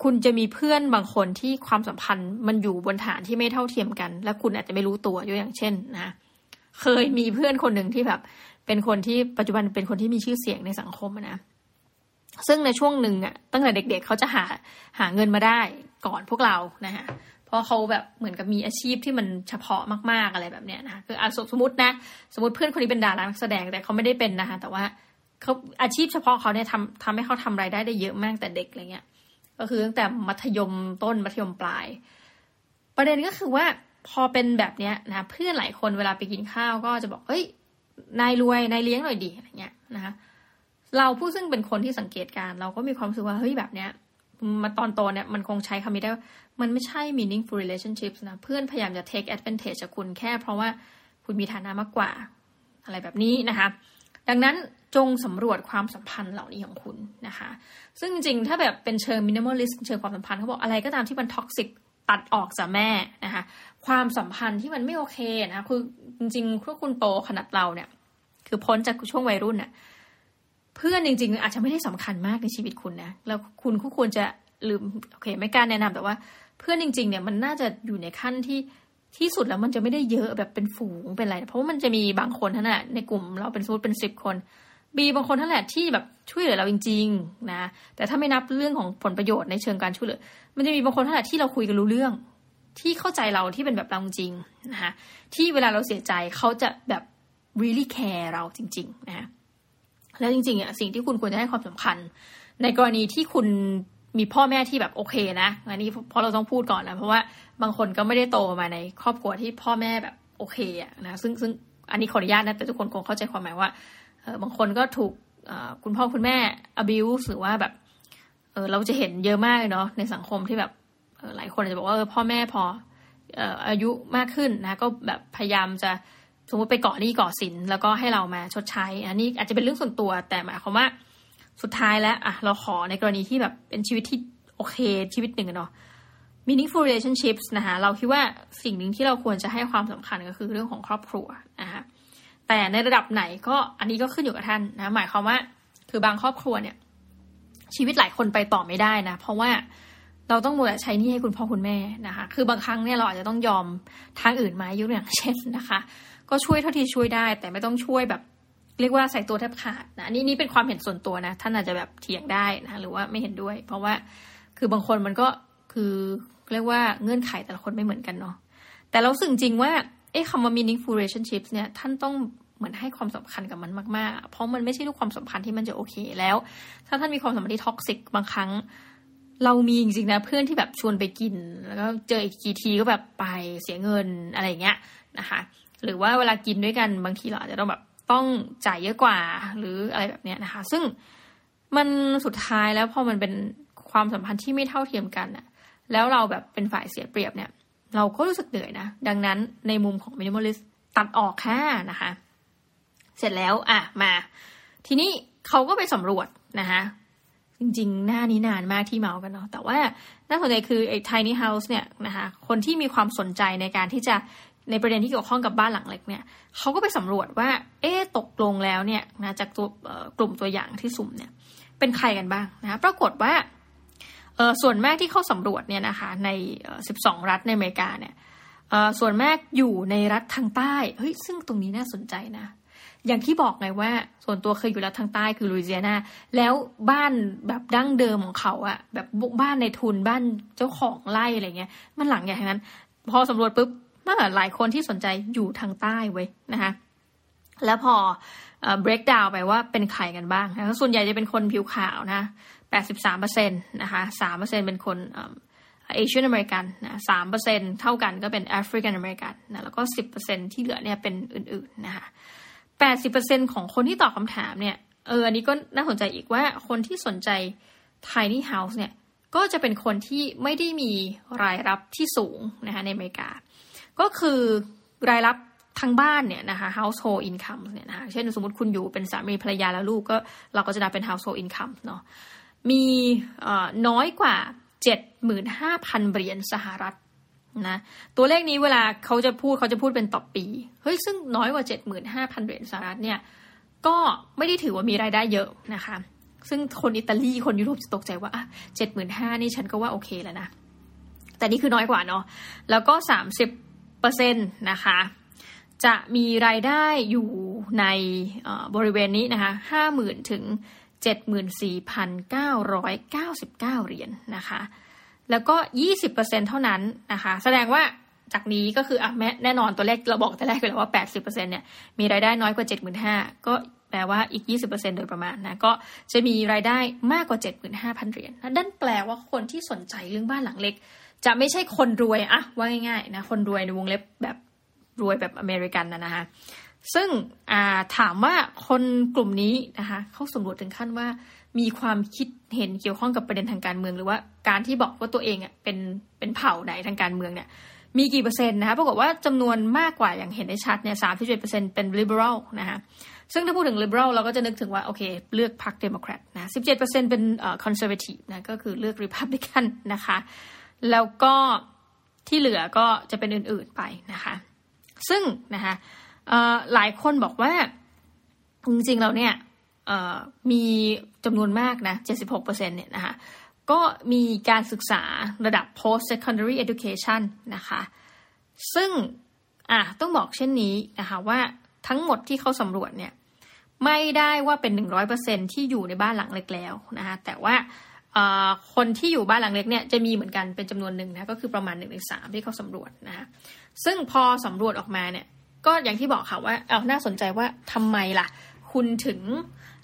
Speaker 1: คุณจะมีเพื่อนบางคนที่ความสัมพันธ์มันอยู่บนฐานที่ไม่เท่าเทียมกัน และคุณอาจจะไม่รู้ตัวยกอย่างเช่นนะเคยมีเพื่อนคนหนึ่งที่แบบ เป็นคนที่ปัจจุบันเป็นคนที่มีชื่อเสียงในสังคมนะซึ่งในช่วงหนึ่งอะตั้งแต่เด็กๆเขาจะหาหาเงินมาได้ก่อนพวกเรานะฮะเพราะเขาแบบเหมือนกับมีอาชีพที่มันเฉพาะมากๆอะไรแบบเนี้ยนะคืออาสมมตินะ สมมติเพื่อนคนนี้เป็นดารานักแสดงแต่เขาไม่ได้เป็นนะคะแต่ว่า เขาอาชีพเฉพาะเขาเนี่ยทำทำให้เขาทำรายได้ได้เยอะมากแต่เด็กอะไรเงี้ย ก็คือตั้งแต่มัธยมต้นมัธยมปลาย ประเด็นก็คือว่าพอเป็นแบบเนี้ยนะเพื่อนหลายคนเวลาไปกินข้าวก็จะบอกเอ้ยนายรวยนายเลี้ยงหน่อยดีอะไรเงี้ยนะคะเราผู้ซึ่งเป็นคนที่สังเกตการ เราก็มีความรู้สึกว่าเฮ้ยแบบเนี้ยมาตอนโตเนี่ยมันคงใช้คำนี้ได้มันไม่ใช่ meaningful relationships นะเพื่อนพยายามจะ take advantage จากคุณแค่เพราะว่าคุณมีฐานะมากกว่า อะไรแบบนี้นะคะ ดังนั้น จงสำรวจความสัมพันธ์เหล่านี้ของคุณนะคะ ซึ่งจริงๆ ถ้าแบบเป็นเชิง minimalist เชิงความสัมพันธ์เขาบอกอะไรก็ตามที่มัน toxic ตัดออกจากแม่นะคะ ความสัมพันธ์ที่มันไม่โอเคนะคือจริงๆพวกคุณโตขนาดเราเนี่ย คือพ้นจากช่วงวัยรุ่นน่ะเพื่อนจริง ๆ อาจจะไม่ได้สำคัญมากในชีวิตคุณนะแล้วคุณก็ควรจะลืมโอเค ไม่กล้าแนะนำแต่ว่า เพื่อนจริง ๆ เนี่ยมันน่าจะอยู่ในขั้นที่ที่สุดแล้วมันจะไม่ได้เยอะแบบเป็นฝูงเป็นอะไร เพราะว่ามันจะมีบางคนท่านแหละในกลุ่มเราเป็นสมมติเป็นสิบคน บีบางคนท่านแหละที่แบบช่วยเหลือเราจริง ๆ นะ แต่ถ้าไม่นับเรื่องของผลประโยชน์ในเชิงการช่วยเหลือ มันจะมีบางคนท่านแหละที่เราคุยกันรู้เรื่อง ที่เข้าใจเราที่เป็นแบบเราจริงนะคะที่เวลาเราเสียใจเขาจะแบบ really care เราจริง ๆ นะแล้วจริงๆอะสิ่งที่คุณควรจะให้ความสำคัญ ในกรณีที่คุณมีพ่อแม่ที่แบบโอเคนะอันนี้เพราะเราต้องพูดก่อนนะเพราะว่าบางคนก็ไม่ได้โตมาในครอบครัวที่พ่อแม่แบบโอเคอะนะซึ่งซึ่งอันนี้ขออนุญาตนะแต่ทุกคนคงเข้าใจความหมายว่า อบางคนก็ถูกคุณพ่อคุณแม่ abuse หรือว่าแบบเออเราจะเห็นเยอะมากเนาะในสังคมที่แบบหลายคนจะบอกว่าเออพ่อแม่พออายุมากขึ้นนะ ก็แบบพยายามจะสมมติไปเกาะหนี้เกาะสิน แล้วก็ให้เรามาชดใช้ อันนี้อาจจะเป็นเรื่องส่วนตัว แต่หมายความว่าสุดท้ายแล้วอะเราขอในกรณีที่แบบเป็นชีวิตที่โอเคชีวิตหนึ่งเนาะ meaningful relationships นะคะเราคิดว่าสิ่งหนึ่งที่เราควรจะให้ความสำคัญก็คือเรื่องของครอบครัวนะคะ แต่ในระดับไหนก็อันนี้ก็ขึ้นอยู่กับท่านนะหมายความว่า คือบางครอบครัวเนี่ย ชีวิตหลายคนไปต่อไม่ได้นะเพราะว่าเราต้องมัวใช้นี่ให้คุณพ่อคุณแม่นะคะ คือบางครั้งเนี่ยเราอาจจะต้องยอมทางอื่นมายกอย่างเช่นนะคะ ก็ช่วยเท่าที่ช่วยได้ แต่ไม่ต้องช่วยแบบเรียกว่าใส่ตัวแทบขาดนะนี่นี่เป็นความเห็นส่วนตัวนะท่านอาจจะแบบเถียงได้นะหรือว่าไม่เห็นด้วย เพราะว่าคือบางคนมันก็คือเรียกว่าเงื่อนไขแต่ละคนไม่เหมือนกันเนาะแต่เราสึกจริงว่า เอ๊ะคำว่า meaningful relationships เนี่ยท่านต้องเหมือนให้ความสำคัญกับมันมากๆ เพราะมันไม่ใช่ทุกความสัมพันธ์ที่มันจะโอเคแล้ว ถ้าท่านมีความสัมพันธ์ที่ toxic บางครั้ง เรามีจริงๆนะเพื่อนที่แบบชวนไปกิน แล้วก็เจออีกกี่ทีก็แบบไปเสียเงินอะไรเงี้ยนะคะ หรือว่าเวลากินด้วยกันบางทีเราอาจจะต้องแบบต้องจ่ายเยอะกว่าหรืออะไรแบบเนี้ยนะคะ ซึ่งมันสุดท้ายแล้วพอมันเป็นความสัมพันธ์ที่ไม่เท่าเทียมกันอะแล้วเราแบบเป็นฝ่ายเสียเปรียบเนี่ย เราก็รู้สึกเหนื่อยนะ ดังนั้นในมุมของมินิมอลิสตัดออกค่ะนะคะ เสร็จแล้วอะมา ทีนี้เขาก็ไปสำรวจนะคะจริงๆ หน้านี้นานมากที่เมากันเนาะ แต่ว่าน่าสนใจคือไอ้ tiny house เนี่ยนะคะ คนที่มีความสนใจในการที่จะในประเด็นที่เกี่ยวข้องกับบ้านหลังเล็กเนี่ย เขาก็ไปสำรวจว่า เอ๊ตกลงแล้วเนี่ยนะจากตัวกลุ่มตัวอย่างที่สุ่มเนี่ย เป็นใครกันบ้างนะ ปรากฏว่า ส่วนแมากที่เข้าสำรวจเนี่ยนะคะใน 12 รัฐในอเมริกาเนี่ยส่วนแมากอยู่ในรัฐทางใต้เฮ้ยซึ่งตรงนี้น่าสนใจนะ อย่างที่บอกไงว่า ส่วนตัวเคยอยู่รัฐทางใต้คือลุยเซียนาแล้วบ้านแบบดั้งเดิมของเขาอะแบบบ้านในทุนบ้านเจ้าของไร่อะไรเงี้ย มันหลังอย่างนั้น พอสำรวจปุ๊บมาหลายคนที่สนใจอยู่ทางใต้เว้ยนะคะแล้วพอ break down ไปว่าเป็นใครกันบ้างนะส่วนใหญ่จะเป็นคนผิวขาวนะ 83%นะคะ3%เป็นคนเอเชียนอเมริกันนะ3%เปอร์เซ็นเท่ากันก็เป็นแอฟริกันอเมริกันนะแล้วก็10%ที่เหลือเนี่ยเป็นอื่นๆนะคะ80%ของคนที่ตอบคำถามเนี่ยเอออันนี้ก็น่าสนใจอีกว่าคนที่สนใจ tiny house เนี่ยก็จะเป็นคนที่ไม่ได้มีรายรับที่สูงนะคะในอเมริกา ก็คือรายรับทางบ้านเนี่ยนะคะ household income เนี่ยนะคะเช่นสมมติคุณอยู่เป็นสามีภรรยาแล้วลูกก็เราก็จะนับเป็น household income เนาะ มีน้อยกว่า 75,000 เหรียญสหรัฐนะตัวเลขนี้เวลาเขาจะพูดเขาจะพูดเป็นต่อปีเฮ้ยซึ่งน้อยกว่า 75,000 เหรียญสหรัฐเนี่ยก็ไม่ได้ถือว่ามีรายได้เยอะนะคะ ซึ่งคนอิตาลีคนยุโรปจะตกใจว่าเจ็ดหมื่นห้านี่ฉันก็ว่าโอเคแล้วนะ แต่นี่คือน้อยกว่าเนาะแล้วก็สามสิบเปอร์เซ็นต์นะคะ จะมีรายได้อยู่ในบริเวณนี้นะคะห้าหมื่นถึง 74,999 เหรียญนนะคะ แล้วก็ 20%เท่านั้นนะคะ แสดงว่าจากนี้ก็คืออะแม้แน่นอนตัวเลขเราบอกแต่แรกไปแล้วว่า 80%เนี่ยมีรายได้น้อยกว่า 75,000ก็แปลว่าอีก 20%โดยประมาณนะ ก็จะมีรายได้มากกว่า 75,000 เหรียญนั่นแปลว่าคนที่สนใจเรื่องบ้านหลังเล็ก จะไม่ใช่คนรวยอะว่าง่ายๆนะ คนรวยในวงเล็บแบบรวยแบบอเมริกันนะนะคะ ซึ่งถามว่าคนกลุ่มนี้นะคะเขาสำรวจถึงขั้นว่า มีความคิดเห็นเกี่ยวข้องกับประเด็นทางการเมือง หรือว่าการที่บอกว่าตัวเองอะเป็นเป็นเผ่าไหนทางการเมืองเนี่ยมีกี่เปอร์เซ็นต์นะคะปรากฏว่าจำนวนมากกว่าอย่างเห็นได้ชัดเนี่ยสามสิบเจ็ดเปอร์เซ็นต์เป็น liberal นะคะซึ่งถ้าพูดถึง liberal เราก็จะนึกถึงว่า โอเค เลือกพรรคเดโมแครตนะ17%เจ็ดเปอร์เซ็นต์เอ่อ conservative นะก็คือเลือก republican นะคะ แล้วก็ที่เหลือก็จะเป็นอื่นๆไปนะคะ ซึ่งนะคะ หลายคนบอกว่าจริงๆเราเนี่ยมีจำนวนมากนะ 76%เนี่ยนะคะก็มีการศึกษาระดับ post secondary education นะคะ ซึ่งอะต้องบอกเช่นนี้นะคะว่าทั้งหมดที่เขาสำรวจเนี่ยไม่ได้ว่าเป็น 100%ที่อยู่ในบ้านหลังเล็กแล้วนะคะแต่ว่าคนที่อยู่บ้านหลังเล็กเนี่ยจะมีเหมือนกันเป็นจำนวนหนึ่งนะก็คือประมาณหนึ่งในสามที่เขาสำรวจนะคะซึ่งพอสำรวจออกมาเนี่ย ก็อย่างที่บอกค่ะว่าเอาน่าสนใจว่าทำไมล่ะ คุณถึง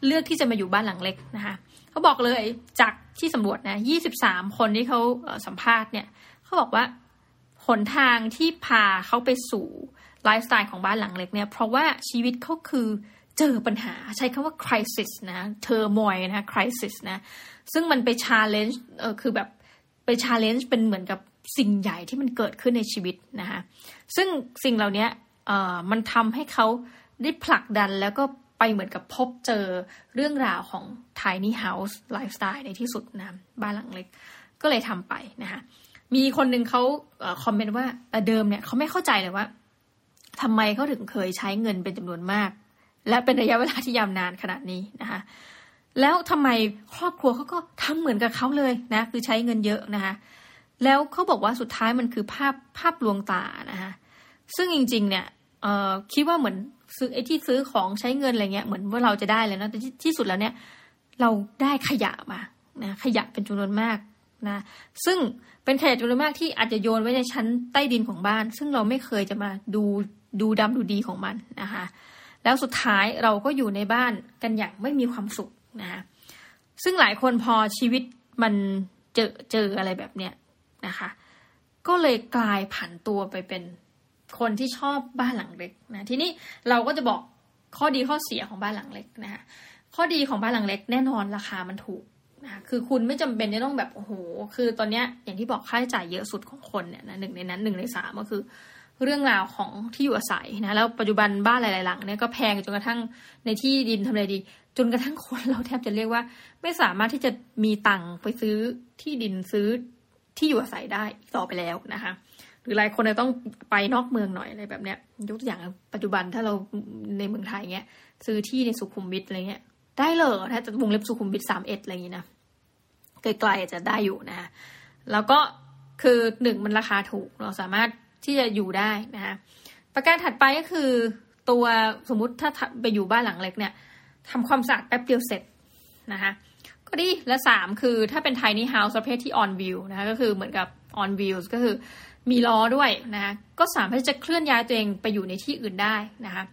Speaker 1: เลือกที่จะมาอยู่บ้านหลังเล็กนะคะเขาบอกเลยจากที่สำรวจนะ23 คนที่เขาสัมภาษณ์เนี่ยเขาบอกว่าหนทางที่พาเขาไปสู่ไลฟ์สไตล์ของบ้านหลังเล็กเนี่ย เพราะว่าชีวิตเขาคือเจอปัญหาใช้คำว่า crisis นะเธอมอยนะ crisis นะ ซึ่งมันไป challenge เออคือแบบไป challenge เป็นเหมือนกับสิ่งใหญ่ที่มันเกิดขึ้นในชีวิตนะคะซึ่งสิ่งเหล่านี้ มันทำให้เขาได้ผลักดันแล้วก็ไปเหมือนกับพบเจอเรื่องราวของ tiny house lifestyle ในที่สุดนะบ้านหลังเล็ก ก็เลยทำไปนะคะมีคนหนึ่งเขาคอมเมนต์ว่าแต่เดิมเนี่ยเขาไม่เข้าใจเลยว่าทำไมเขาถึงเคยใช้เงินเป็นจำนวนมาก และเป็นระยะเวลาที่ยาวนานขนาดนี้นะคะแล้วทำไมครอบครัวเขาก็ทำเหมือนกับเขาเลยนะ คือใช้เงินเยอะนะคะแล้วเขาบอกว่าสุดท้ายมันคือภาพภาพลวงตานะคะซึ่งจริง ๆ เนี่ย เออคิดว่าเหมือนซื้อไอ้ที่ซื้อของใช้เงินอะไรเงี้ยเหมือนว่าเราจะได้เลยนะแต่ที่สุดแล้วเนี่ย เราได้ขยะมานะขยะเป็นจำนวนมากนะซึ่งเป็นขยะจำนวนมากที่อาจจะโยนไว้ในชั้นใต้ดินของบ้าน ซึ่งเราไม่เคยจะมาดูดูดำดูดีของมันนะคะแล้วสุดท้ายเราก็อยู่ในบ้านกันอย่างไม่มีความสุขนะคะซึ่งหลายคนพอชีวิตมันเจอเจออะไรแบบเนี้ยนะคะ ก็เลยกลายผันตัวไปเป็น คนที่ชอบบ้านหลังเล็กนะทีนี้เราก็จะบอกข้อดีข้อเสียของบ้านหลังเล็กนะคะข้อดีของบ้านหลังเล็กแน่นอนราคามันถูกนะคือคุณไม่จำเป็นจะต้องแบบโอ้โห คือตอนเนี้ยอย่างที่บอกค่าใช้จ่ายเยอะสุดของคนเนี่ยนะหนึ่งในนั้นหนึ่งในสามก็คือ เรื่องราวของที่อยู่อาศัยนะแล้วปัจจุบันบ้านหลายๆหลังเนี่ยก็แพงจนกระทั่งในที่ดินทำอะไรดี จนกระทั่งคนเราแทบจะเรียกว่า ไม่สามารถที่จะมีตังค์ไปซื้อที่ดินซื้อที่อยู่อาศัยได้ต่อไปแล้วนะคะ หรือหลายคนจะต้องไปนอกเมืองหน่อยอะไรแบบเนี้ยยกตัวอย่างปัจจุบันถ้าเราในเมืองไทยเงี้ย ซื้อที่ในสุขุมวิทอะไรเงี้ย ได้เลยถ้าจะวงเล็บสุขุมวิทสามเอ็ดอะไรอย่างนี้นะไกลๆจะได้อยู่นะแล้วก็คือหนึ่งมันราคาถูกเราสามารถที่จะอยู่ได้นะคะประการถัดไปก็คือตัวสมมุติถ้าไปอยู่บ้านหลังเล็กเนี่ยทำความสะอาดแป๊บเดียวเสร็จนะคะก็ดีและสามคือถ้าเป็น tiny house ประเภทที่ on view นะคะก็คือเหมือนกับ on views ก็คือ มีล้อด้วยนะคะก็สามารถจะเคลื่อนย้ายตัวเองไปอยู่ในที่อื่นได้นะคะ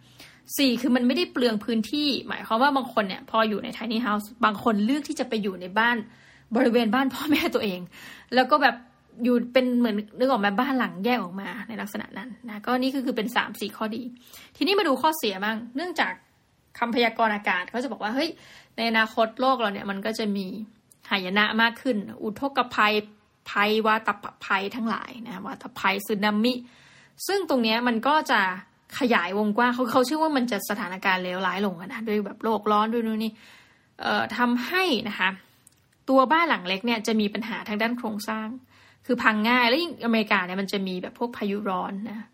Speaker 1: สี่คือมันไม่ได้เปลืองพื้นที่ หมายความว่าบางคนเนี่ยพออยู่ใน tiny house บางคนเลือกที่จะไปอยู่ในบ้านบริเวณบ้านพ่อแม่ตัวเอง แล้วก็แบบอยู่เป็นเหมือนนึกออกมาบ้านหลังแยกออกมาในลักษณะนั้นนะก็นี่คือคือเป็นสามสี่ข้อดี ทีนี้มาดูข้อเสียบ้าง เนื่องจากคำพยากรณ์อากาศเขาจะบอกว่าเฮ้ยในอนาคตโลกเราเนี่ยมันก็จะมีหายนะมากขึ้น อุทกภัย ภัยวาตภัยทั้งหลายนะวาตภัยสึนามิ ซึ่งตรงนี้มันก็จะขยายวงกว้างเขาเขาเชื่อว่ามันจะสถานการณ์เลวร้ายลงนะด้วยแบบโลกร้อนด้วยนู่นนี่เอ่อทำให้นะคะตัวบ้านหลังเล็กเนี่ยจะมีปัญหาทางด้านโครงสร้าง คือพังง่ายแล้วยิ่งอเมริกาเนี่ยมันจะมีแบบพวกพายุร้อนนะ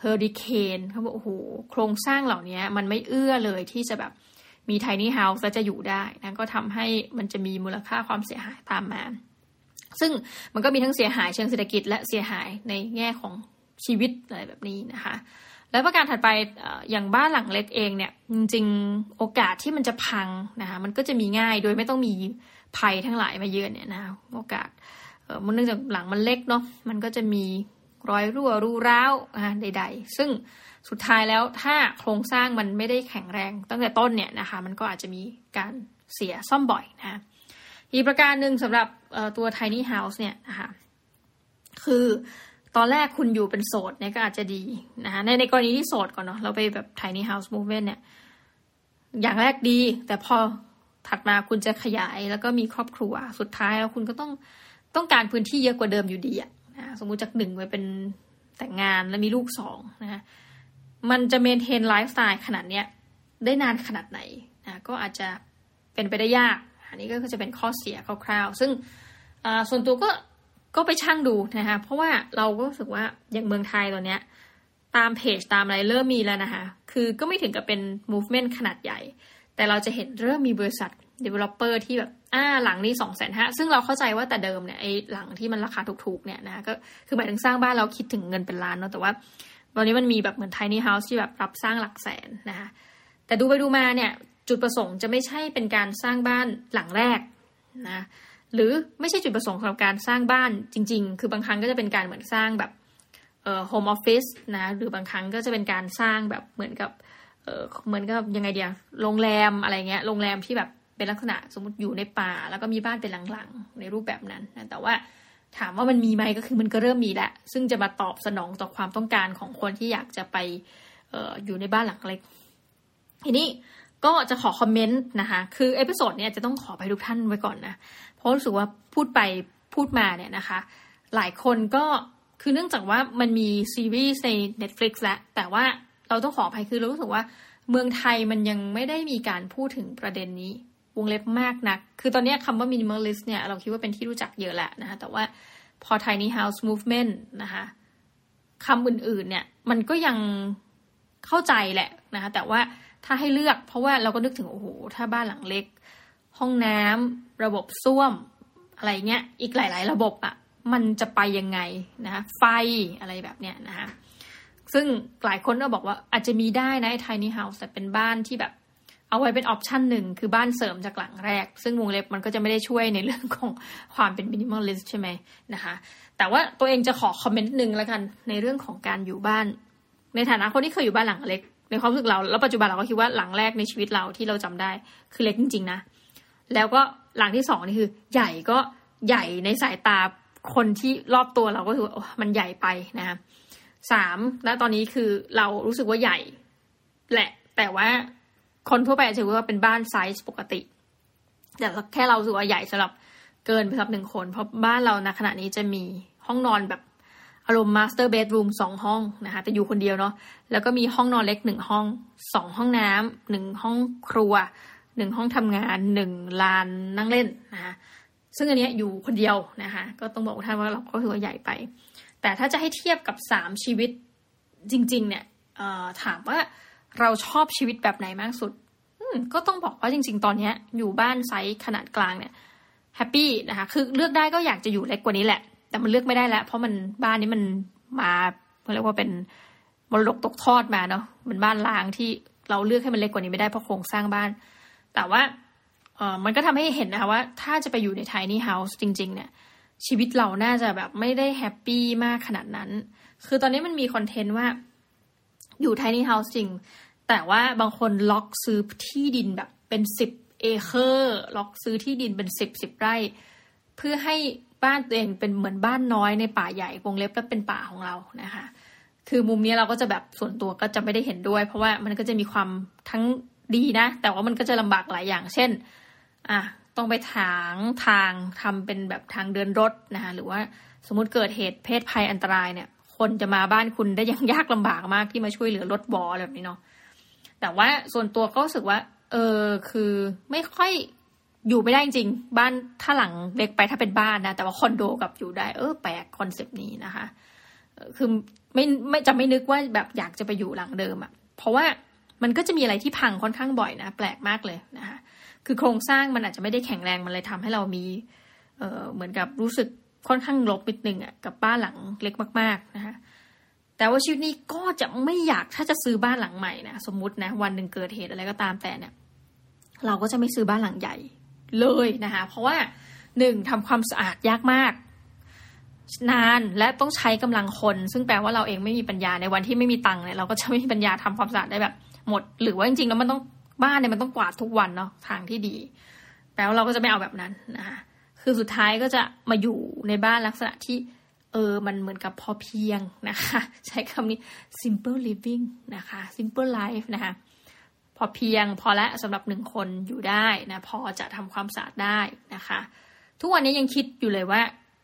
Speaker 1: เฮอริเคนเขาบอกโอ้โหโครงสร้างเหล่านี้มันไม่เอื้อเลยที่จะแบบมีไทนี่เฮาส์แล้วจะอยู่ได้นะก็ทำให้มันจะมีมูลค่าความเสียหายตามมา ซึ่งมันก็มีทั้งเสียหายเชิงเศรษฐกิจ และเสียหายในแง่ของชีวิตอะไรแบบนี้นะคะ แล้วประการถัดไปอย่างบ้านหลังเล็กเองเนี่ยจริงๆโอกาสที่มันจะพังนะคะมันก็จะมีง่ายโดยไม่ต้องมีภัยทั้งหลายมาเยือนเนี่ยนะะโอกาสเออมันเนื่องจากหลังมันเล็กเนาะมันก็จะมีรอยรั่วรูร้าวอ่าใด ๆ ซึ่งสุดท้ายแล้วถ้าโครงสร้างมันไม่ได้แข็งแรงตั้งแต่ต้นเนี่ยนะคะ มันก็อาจจะมีการเสียซ่อมบ่อยนะ อีกประการหนึ่งสำหรับตัว tiny house เนี่ยนะคะคือตอนแรกคุณอยู่เป็นโสดเนี่ยก็อาจจะดีนะคะในในกรณีที่โสดก่อนเนาะเราไปแบบ tiny house movement เนี่ย อย่างแรกดี แต่พอถัดมาคุณจะขยายแล้วก็มีครอบครัว สุดท้ายแล้วคุณก็ต้องต้องการพื้นที่เยอะกว่าเดิมอยู่ดีอะนะสมมุติจากหนึ่งไปเป็นแต่งงานแล้วมีลูกสองนะคะมันจะเมนเทนไลฟ์สไตล์ขนาดเนี้ยได้นานขนาดไหนนะก็อาจจะเป็นไปได้ยาก อันนี้ก็จะเป็นข้อเสียคร่าวๆ ซึ่งส่วนตัวก็ก็ไปช่างดูนะคะเพราะว่าเราก็รู้สึกว่าอย่างเมืองไทยตอนเนี้ยตามเพจตามอะไรเริ่มมีแล้วนะคะคือก็ไม่ถึงกับเป็น movement ขนาดใหญ่ แต่เราจะเห็นเริ่มมีบริษัท developer ที่แบบอ่าหลังนี้สองแสนห้าซึ่งเราเข้าใจว่าแต่เดิมเนี่ยไอ้หลังที่มันราคาถูกๆเนี่ยนะก็คือหมายถึงสร้างบ้านเราคิดถึงเงินเป็นล้านเนาะแต่ว่าตอนนี้มันมีแบบเหมือน tiny house ที่แบบรับสร้างหลักแสนนะคะแต่ดูไปดูมาเนี่ย จุดประสงค์จะไม่ใช่เป็นการสร้างบ้านหลังแรกนะหรือไม่ใช่จุดประสงค์สำหรับการสร้างบ้านจริง ๆ คือบางครั้งก็จะเป็นการเหมือนสร้างแบบเอ่อโฮมออฟฟิศนะหรือบางครั้งก็จะเป็นการสร้างแบบเหมือนกับเออเหมือนกับยังไงเดียโรงแรมอะไรเงี้ยโรงแรมที่แบบเป็นลักษณะสมมติอยู่ในป่า แล้วก็มีบ้านเป็นหลังๆในรูปแบบนั้นนะแต่ว่าถามว่ามันมีไหมก็คือมันก็เริ่มมีแล้วซึ่งจะมาตอบสนองต่อความต้องการของคนที่อยากจะไปอออยู่ในบ้านหลังเล็ก ทีนี้ ก็จะขอคอมเมนต์นะคะ คือ episode เนี้ยจะต้องขออภัยทุกท่านไว้ก่อนนะ เพราะรู้สึกว่าพูดไปพูดมาเนี่ยนะคะ หลายคนก็คือเนื่องจากว่ามันมีซีรีส์ใน Netflix แล้วแต่ว่าเราต้องขออภัยคือเรารู้สึกว่าเมืองไทยมันยังไม่ได้มีการพูดถึงประเด็นนี้ วงเล็บมากนัก คือตอนนี้คำว่า minimalist เนี่ยเราคิดว่าเป็นที่รู้จักเยอะแหละนะคะ แต่ว่าพอ tiny house movement นะคะคำอื่นๆเนี่ยมันก็ยังเข้าใจแหละนะคะ แต่ว่า ถ้าให้เลือกเพราะว่าเราก็นึกถึงโอ้โหถ้าบ้านหลังเล็ก ห้องน้ำระบบส้วม อะไรเงี้ย อีกหลาย ๆ ระบบอะมันจะไปยังไงนะคะไฟอะไรแบบเนี้ยนะคะซึ่งหลายคนก็บอกว่าอาจจะมีได้นะไอ้ tiny house แต่เป็นบ้านที่แบบ เอาไว้เป็นออปชันหนึ่งคือบ้านเสริมจากหลังแรก ซึ่งวงเล็บมันก็จะไม่ได้ช่วยในเรื่องของความเป็น minimalist ใช่ไหมนะคะแต่ว่าตัวเองจะขอคอมเมนต์หนึ่งแล้วกันในเรื่องของการอยู่บ้าน ในฐานะคนที่เคยอยู่บ้านหลังเล็ก ในความรู้สึกเรา แล้วปัจจุบันเราก็คิดว่าหลังแรกในชีวิตเราที่เราจำได้คือเล็กจริง ๆ นะ แล้วก็หลังที่สองนี่คือ ใหญ่ก็ใหญ่ในสายตาคนที่รอบตัวเราก็คือมันใหญ่ไปนะคะสามและตอนนี้คือเรารู้สึกว่าใหญ่ แหละ แต่ว่าคนทั่วไปอาจจะว่าเป็นบ้านไซส์ปกติ แต่แค่เรารู้สึกว่าใหญ่สำหรับเกินไปสำหรับหนึ่งคน เพราะบ้านเรานะขณะนี้จะมีห้องนอนแบบ อารมณ์ master bedroom สองห้องนะคะแต่อยู่คนเดียวเนาะแล้วก็มีห้องนอนเล็กหนึ่งห้องสองห้องน้ำหนึ่งห้องครัวหนึ่งห้องทำงานหนึ่งลานนั่งเล่นนะคะซึ่งอันนี้อยู่คนเดียวนะคะก็ต้องบอกท่านว่าเราก็ถือว่าใหญ่ไป แต่ถ้าจะให้เทียบกับสามชีวิตจริง ๆ เนี่ยถามว่าเราชอบชีวิตแบบไหนมากสุดก็ต้องบอกว่าจริง ๆ ตอนนี้อยู่บ้านไซส์ขนาดกลางเนี่ย happy นะคะคือเลือกได้ก็อยากจะอยู่เล็กกว่านี้แหละ แต่มันเลือกไม่ได้แล้วเพราะมันบ้านนี้มันมาเรียกว่าเป็นมรดกตกทอดมาเนาะเป็นบ้านร้างที่เราเลือกให้มันเล็กกว่านี้ไม่ได้เพราะโครงสร้างบ้าน แต่ว่าเออมันก็ทำให้เห็นนะคะว่า ถ้าจะไปอยู่ใน tiny house จริง ๆ เนี่ย ชีวิตเราน่าจะแบบไม่ได้ happy มากขนาดนั้น คือตอนนี้มันมีคอนเทนต์ว่า อยู่ tiny house จริง แต่ว่าบางคนล็อกซื้อที่ดินแบบเป็นสิบเอเคอร์ ล็อกซื้อที่ดินเป็นสิบสิบไร่ เพื่อให้ บ้านตัวเองเป็นเหมือนบ้านน้อยในป่าใหญ่วงเล็บแล้วเป็นป่าของเรานะคะ คือมุมนี้เราก็จะแบบส่วนตัวก็จะไม่ได้เห็นด้วย เพราะว่ามันก็จะมีความทั้งดีนะ แต่ว่ามันก็จะลำบากหลายอย่าง เช่นอะต้องไปถางทางทำเป็นแบบทางเดินรถนะคะหรือว่าสมมติเกิดเหตุเพศภัยอันตรายเนี่ย คนจะมาบ้านคุณได้ยังยากลำบากมากที่มาช่วยเหลือรถบอแบบนี้เนาะแต่ว่าส่วนตัวก็รู้สึกว่า เออคือไม่ค่อย อยู่ไม่ได้จริง บ้านถ้าหลังเล็กไปถ้าเป็นบ้านนะ แต่ว่าคอนโดกับอยู่ได้ เออแปลกคอนเซปต์นี้นะคะ คือไม่ไม่จะไม่นึกว่าแบบอยากจะไปอยู่หลังเดิมอะ่ะ เพราะว่ามันก็จะมีอะไรที่พังค่อนข้างบ่อยนะ แปลกมากเลยนะคะ คือโครงสร้างมันอาจจะไม่ได้แข็งแรงมันเลยทำให้เรามีเออเหมือนกับรู้สึกค่อนข้างลบนิดนึงอะ่ะกับบ้านหลังเล็กมากๆนะคะแต่ว่าชีวิตนี้ก็จะไม่อยากถ้าจะซื้อบ้านหลังใหม่นะสมมุตินะวันหนึ่งเกิดเหตุอะไรก็ตามแต่เนี่ย เราก็จะไม่ซื้อบ้านหลังใหญ่ เลยนะคะ เพราะว่าหนึ่งทำความสะอาดยากมาก นานและต้องใช้กำลังคน ซึ่งแปลว่าเราเองไม่มีปัญญาในวันที่ไม่มีตังค์เนี่ยเราก็จะไม่มีปัญญาทำความสะอาดได้แบบ หมด หรือว่าจริงๆแล้วมันต้องบ้านเนี่ยมันต้องกวาดทุกวันเนาะทางที่ดีแปลว่าเราก็จะไม่เอาแบบนั้นนะคะคือสุดท้ายก็จะมาอยู่ในบ้านลักษณะที่ เออ มันเหมือนกับพอเพียงนะคะ ใช้คำนี้ simple living นะคะ simple life นะคะ พอเพียงพอและสำหรับหนึ่งคนอยู่ได้นะพอจะทำความสะอาดได้นะคะ ทุกวันนี้ยังคิดอยู่เลยว่า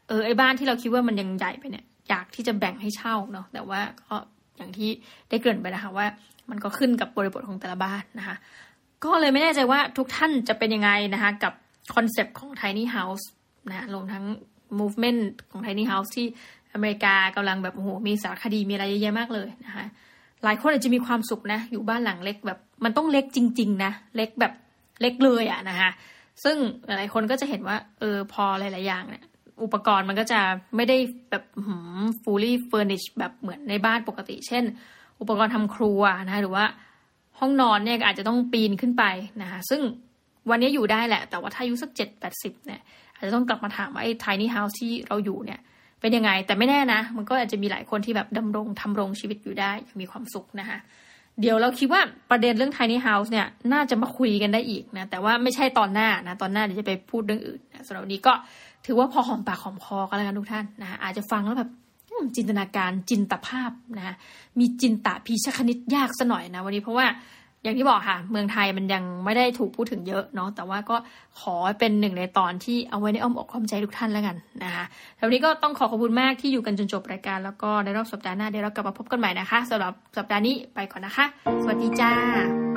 Speaker 1: เออไอ้บ้านที่เราคิดว่ามันยังใหญ่ไปเนี่ยอยากที่จะแบ่งให้เช่าเนาะแต่ว่าก็อย่างที่ได้เกริ่นไปนะคะว่า มันก็ขึ้นกับบริบทของแต่ละบ้านนะคะ ก็เลยไม่แน่ใจว่าทุกท่านจะเป็นยังไงนะคะกับ concept ของ Tiny House นะรวมทั้ง movement ของ Tiny House ที่อเมริกากำลังแบบโอ้โหมีสารคดีมีอะไรเยอะแยะมากเลยนะคะหลายคนอาจจะมีความสุขนะอยู่บ้านหลังเล็กแบบ มันต้องเล็กจริง ๆ นะ เล็กแบบเล็กเลยอะนะคะซึ่งหลายคนก็จะเห็นว่า เออพอหลาย ๆ อย่างเนี่ยอุปกรณ์มันก็จะไม่ได้แบบหืม fully furnished แบบเหมือนในบ้านปกติ เช่น อุปกรณ์ทำครัวนะคะหรือว่าห้องนอนเนี่ยอาจจะต้องปีนขึ้นไปนะคะซึ่งวันนี้อยู่ได้แหละ แต่ว่าถ้าอายุสักเจ็ดแปดสิบเนี่ยอาจจะต้องกลับมาถามว่าไอ้ tiny house ที่เราอยู่เนี่ยเป็นยังไงแต่ไม่แน่นะ มันก็อาจจะมีหลายคนที่แบบดำรงทำรงชีวิตอยู่ได้อย่างมีความสุขนะคะ เดี๋ยวเราคิดว่าประเด็นเรื่อง tiny house เนี่ยน่าจะมาคุยกันได้อีกนะแต่ว่าไม่ใช่ตอนหน้านะตอนหน้าเดี๋ยวจะไปพูดเรื่องอื่นนะสำหรับวันนี้ก็ถือว่าพอหอมปากหอมคอกันแล้วกันทุกท่านนะอาจจะฟังแล้วแบบจินตนาการจินตภาพนะมีจินตะพีชคณิตยากซะหน่อยนะวันนี้เพราะว่า อย่างที่บอกค่ะ เมืองไทยมันยังไม่ได้ถูกพูดถึงเยอะเนาะแต่ว่าก็ขอเป็นหนึ่งในตอนที่เอาไว้ในอ้อมอกความใจทุกท่านแล้วกันนะคะแล้วนนี้ก็ต้องขอขอบคุณมากที่อยู่กันจนจบรายการ แล้วก็ในรอบสัปดาห์หน้าเดี๋ยวเรากลับมาพบกันใหม่นะคะสำหรับสัปดาห์นี้ไปก่อนนะคะ สวัสดีจ้า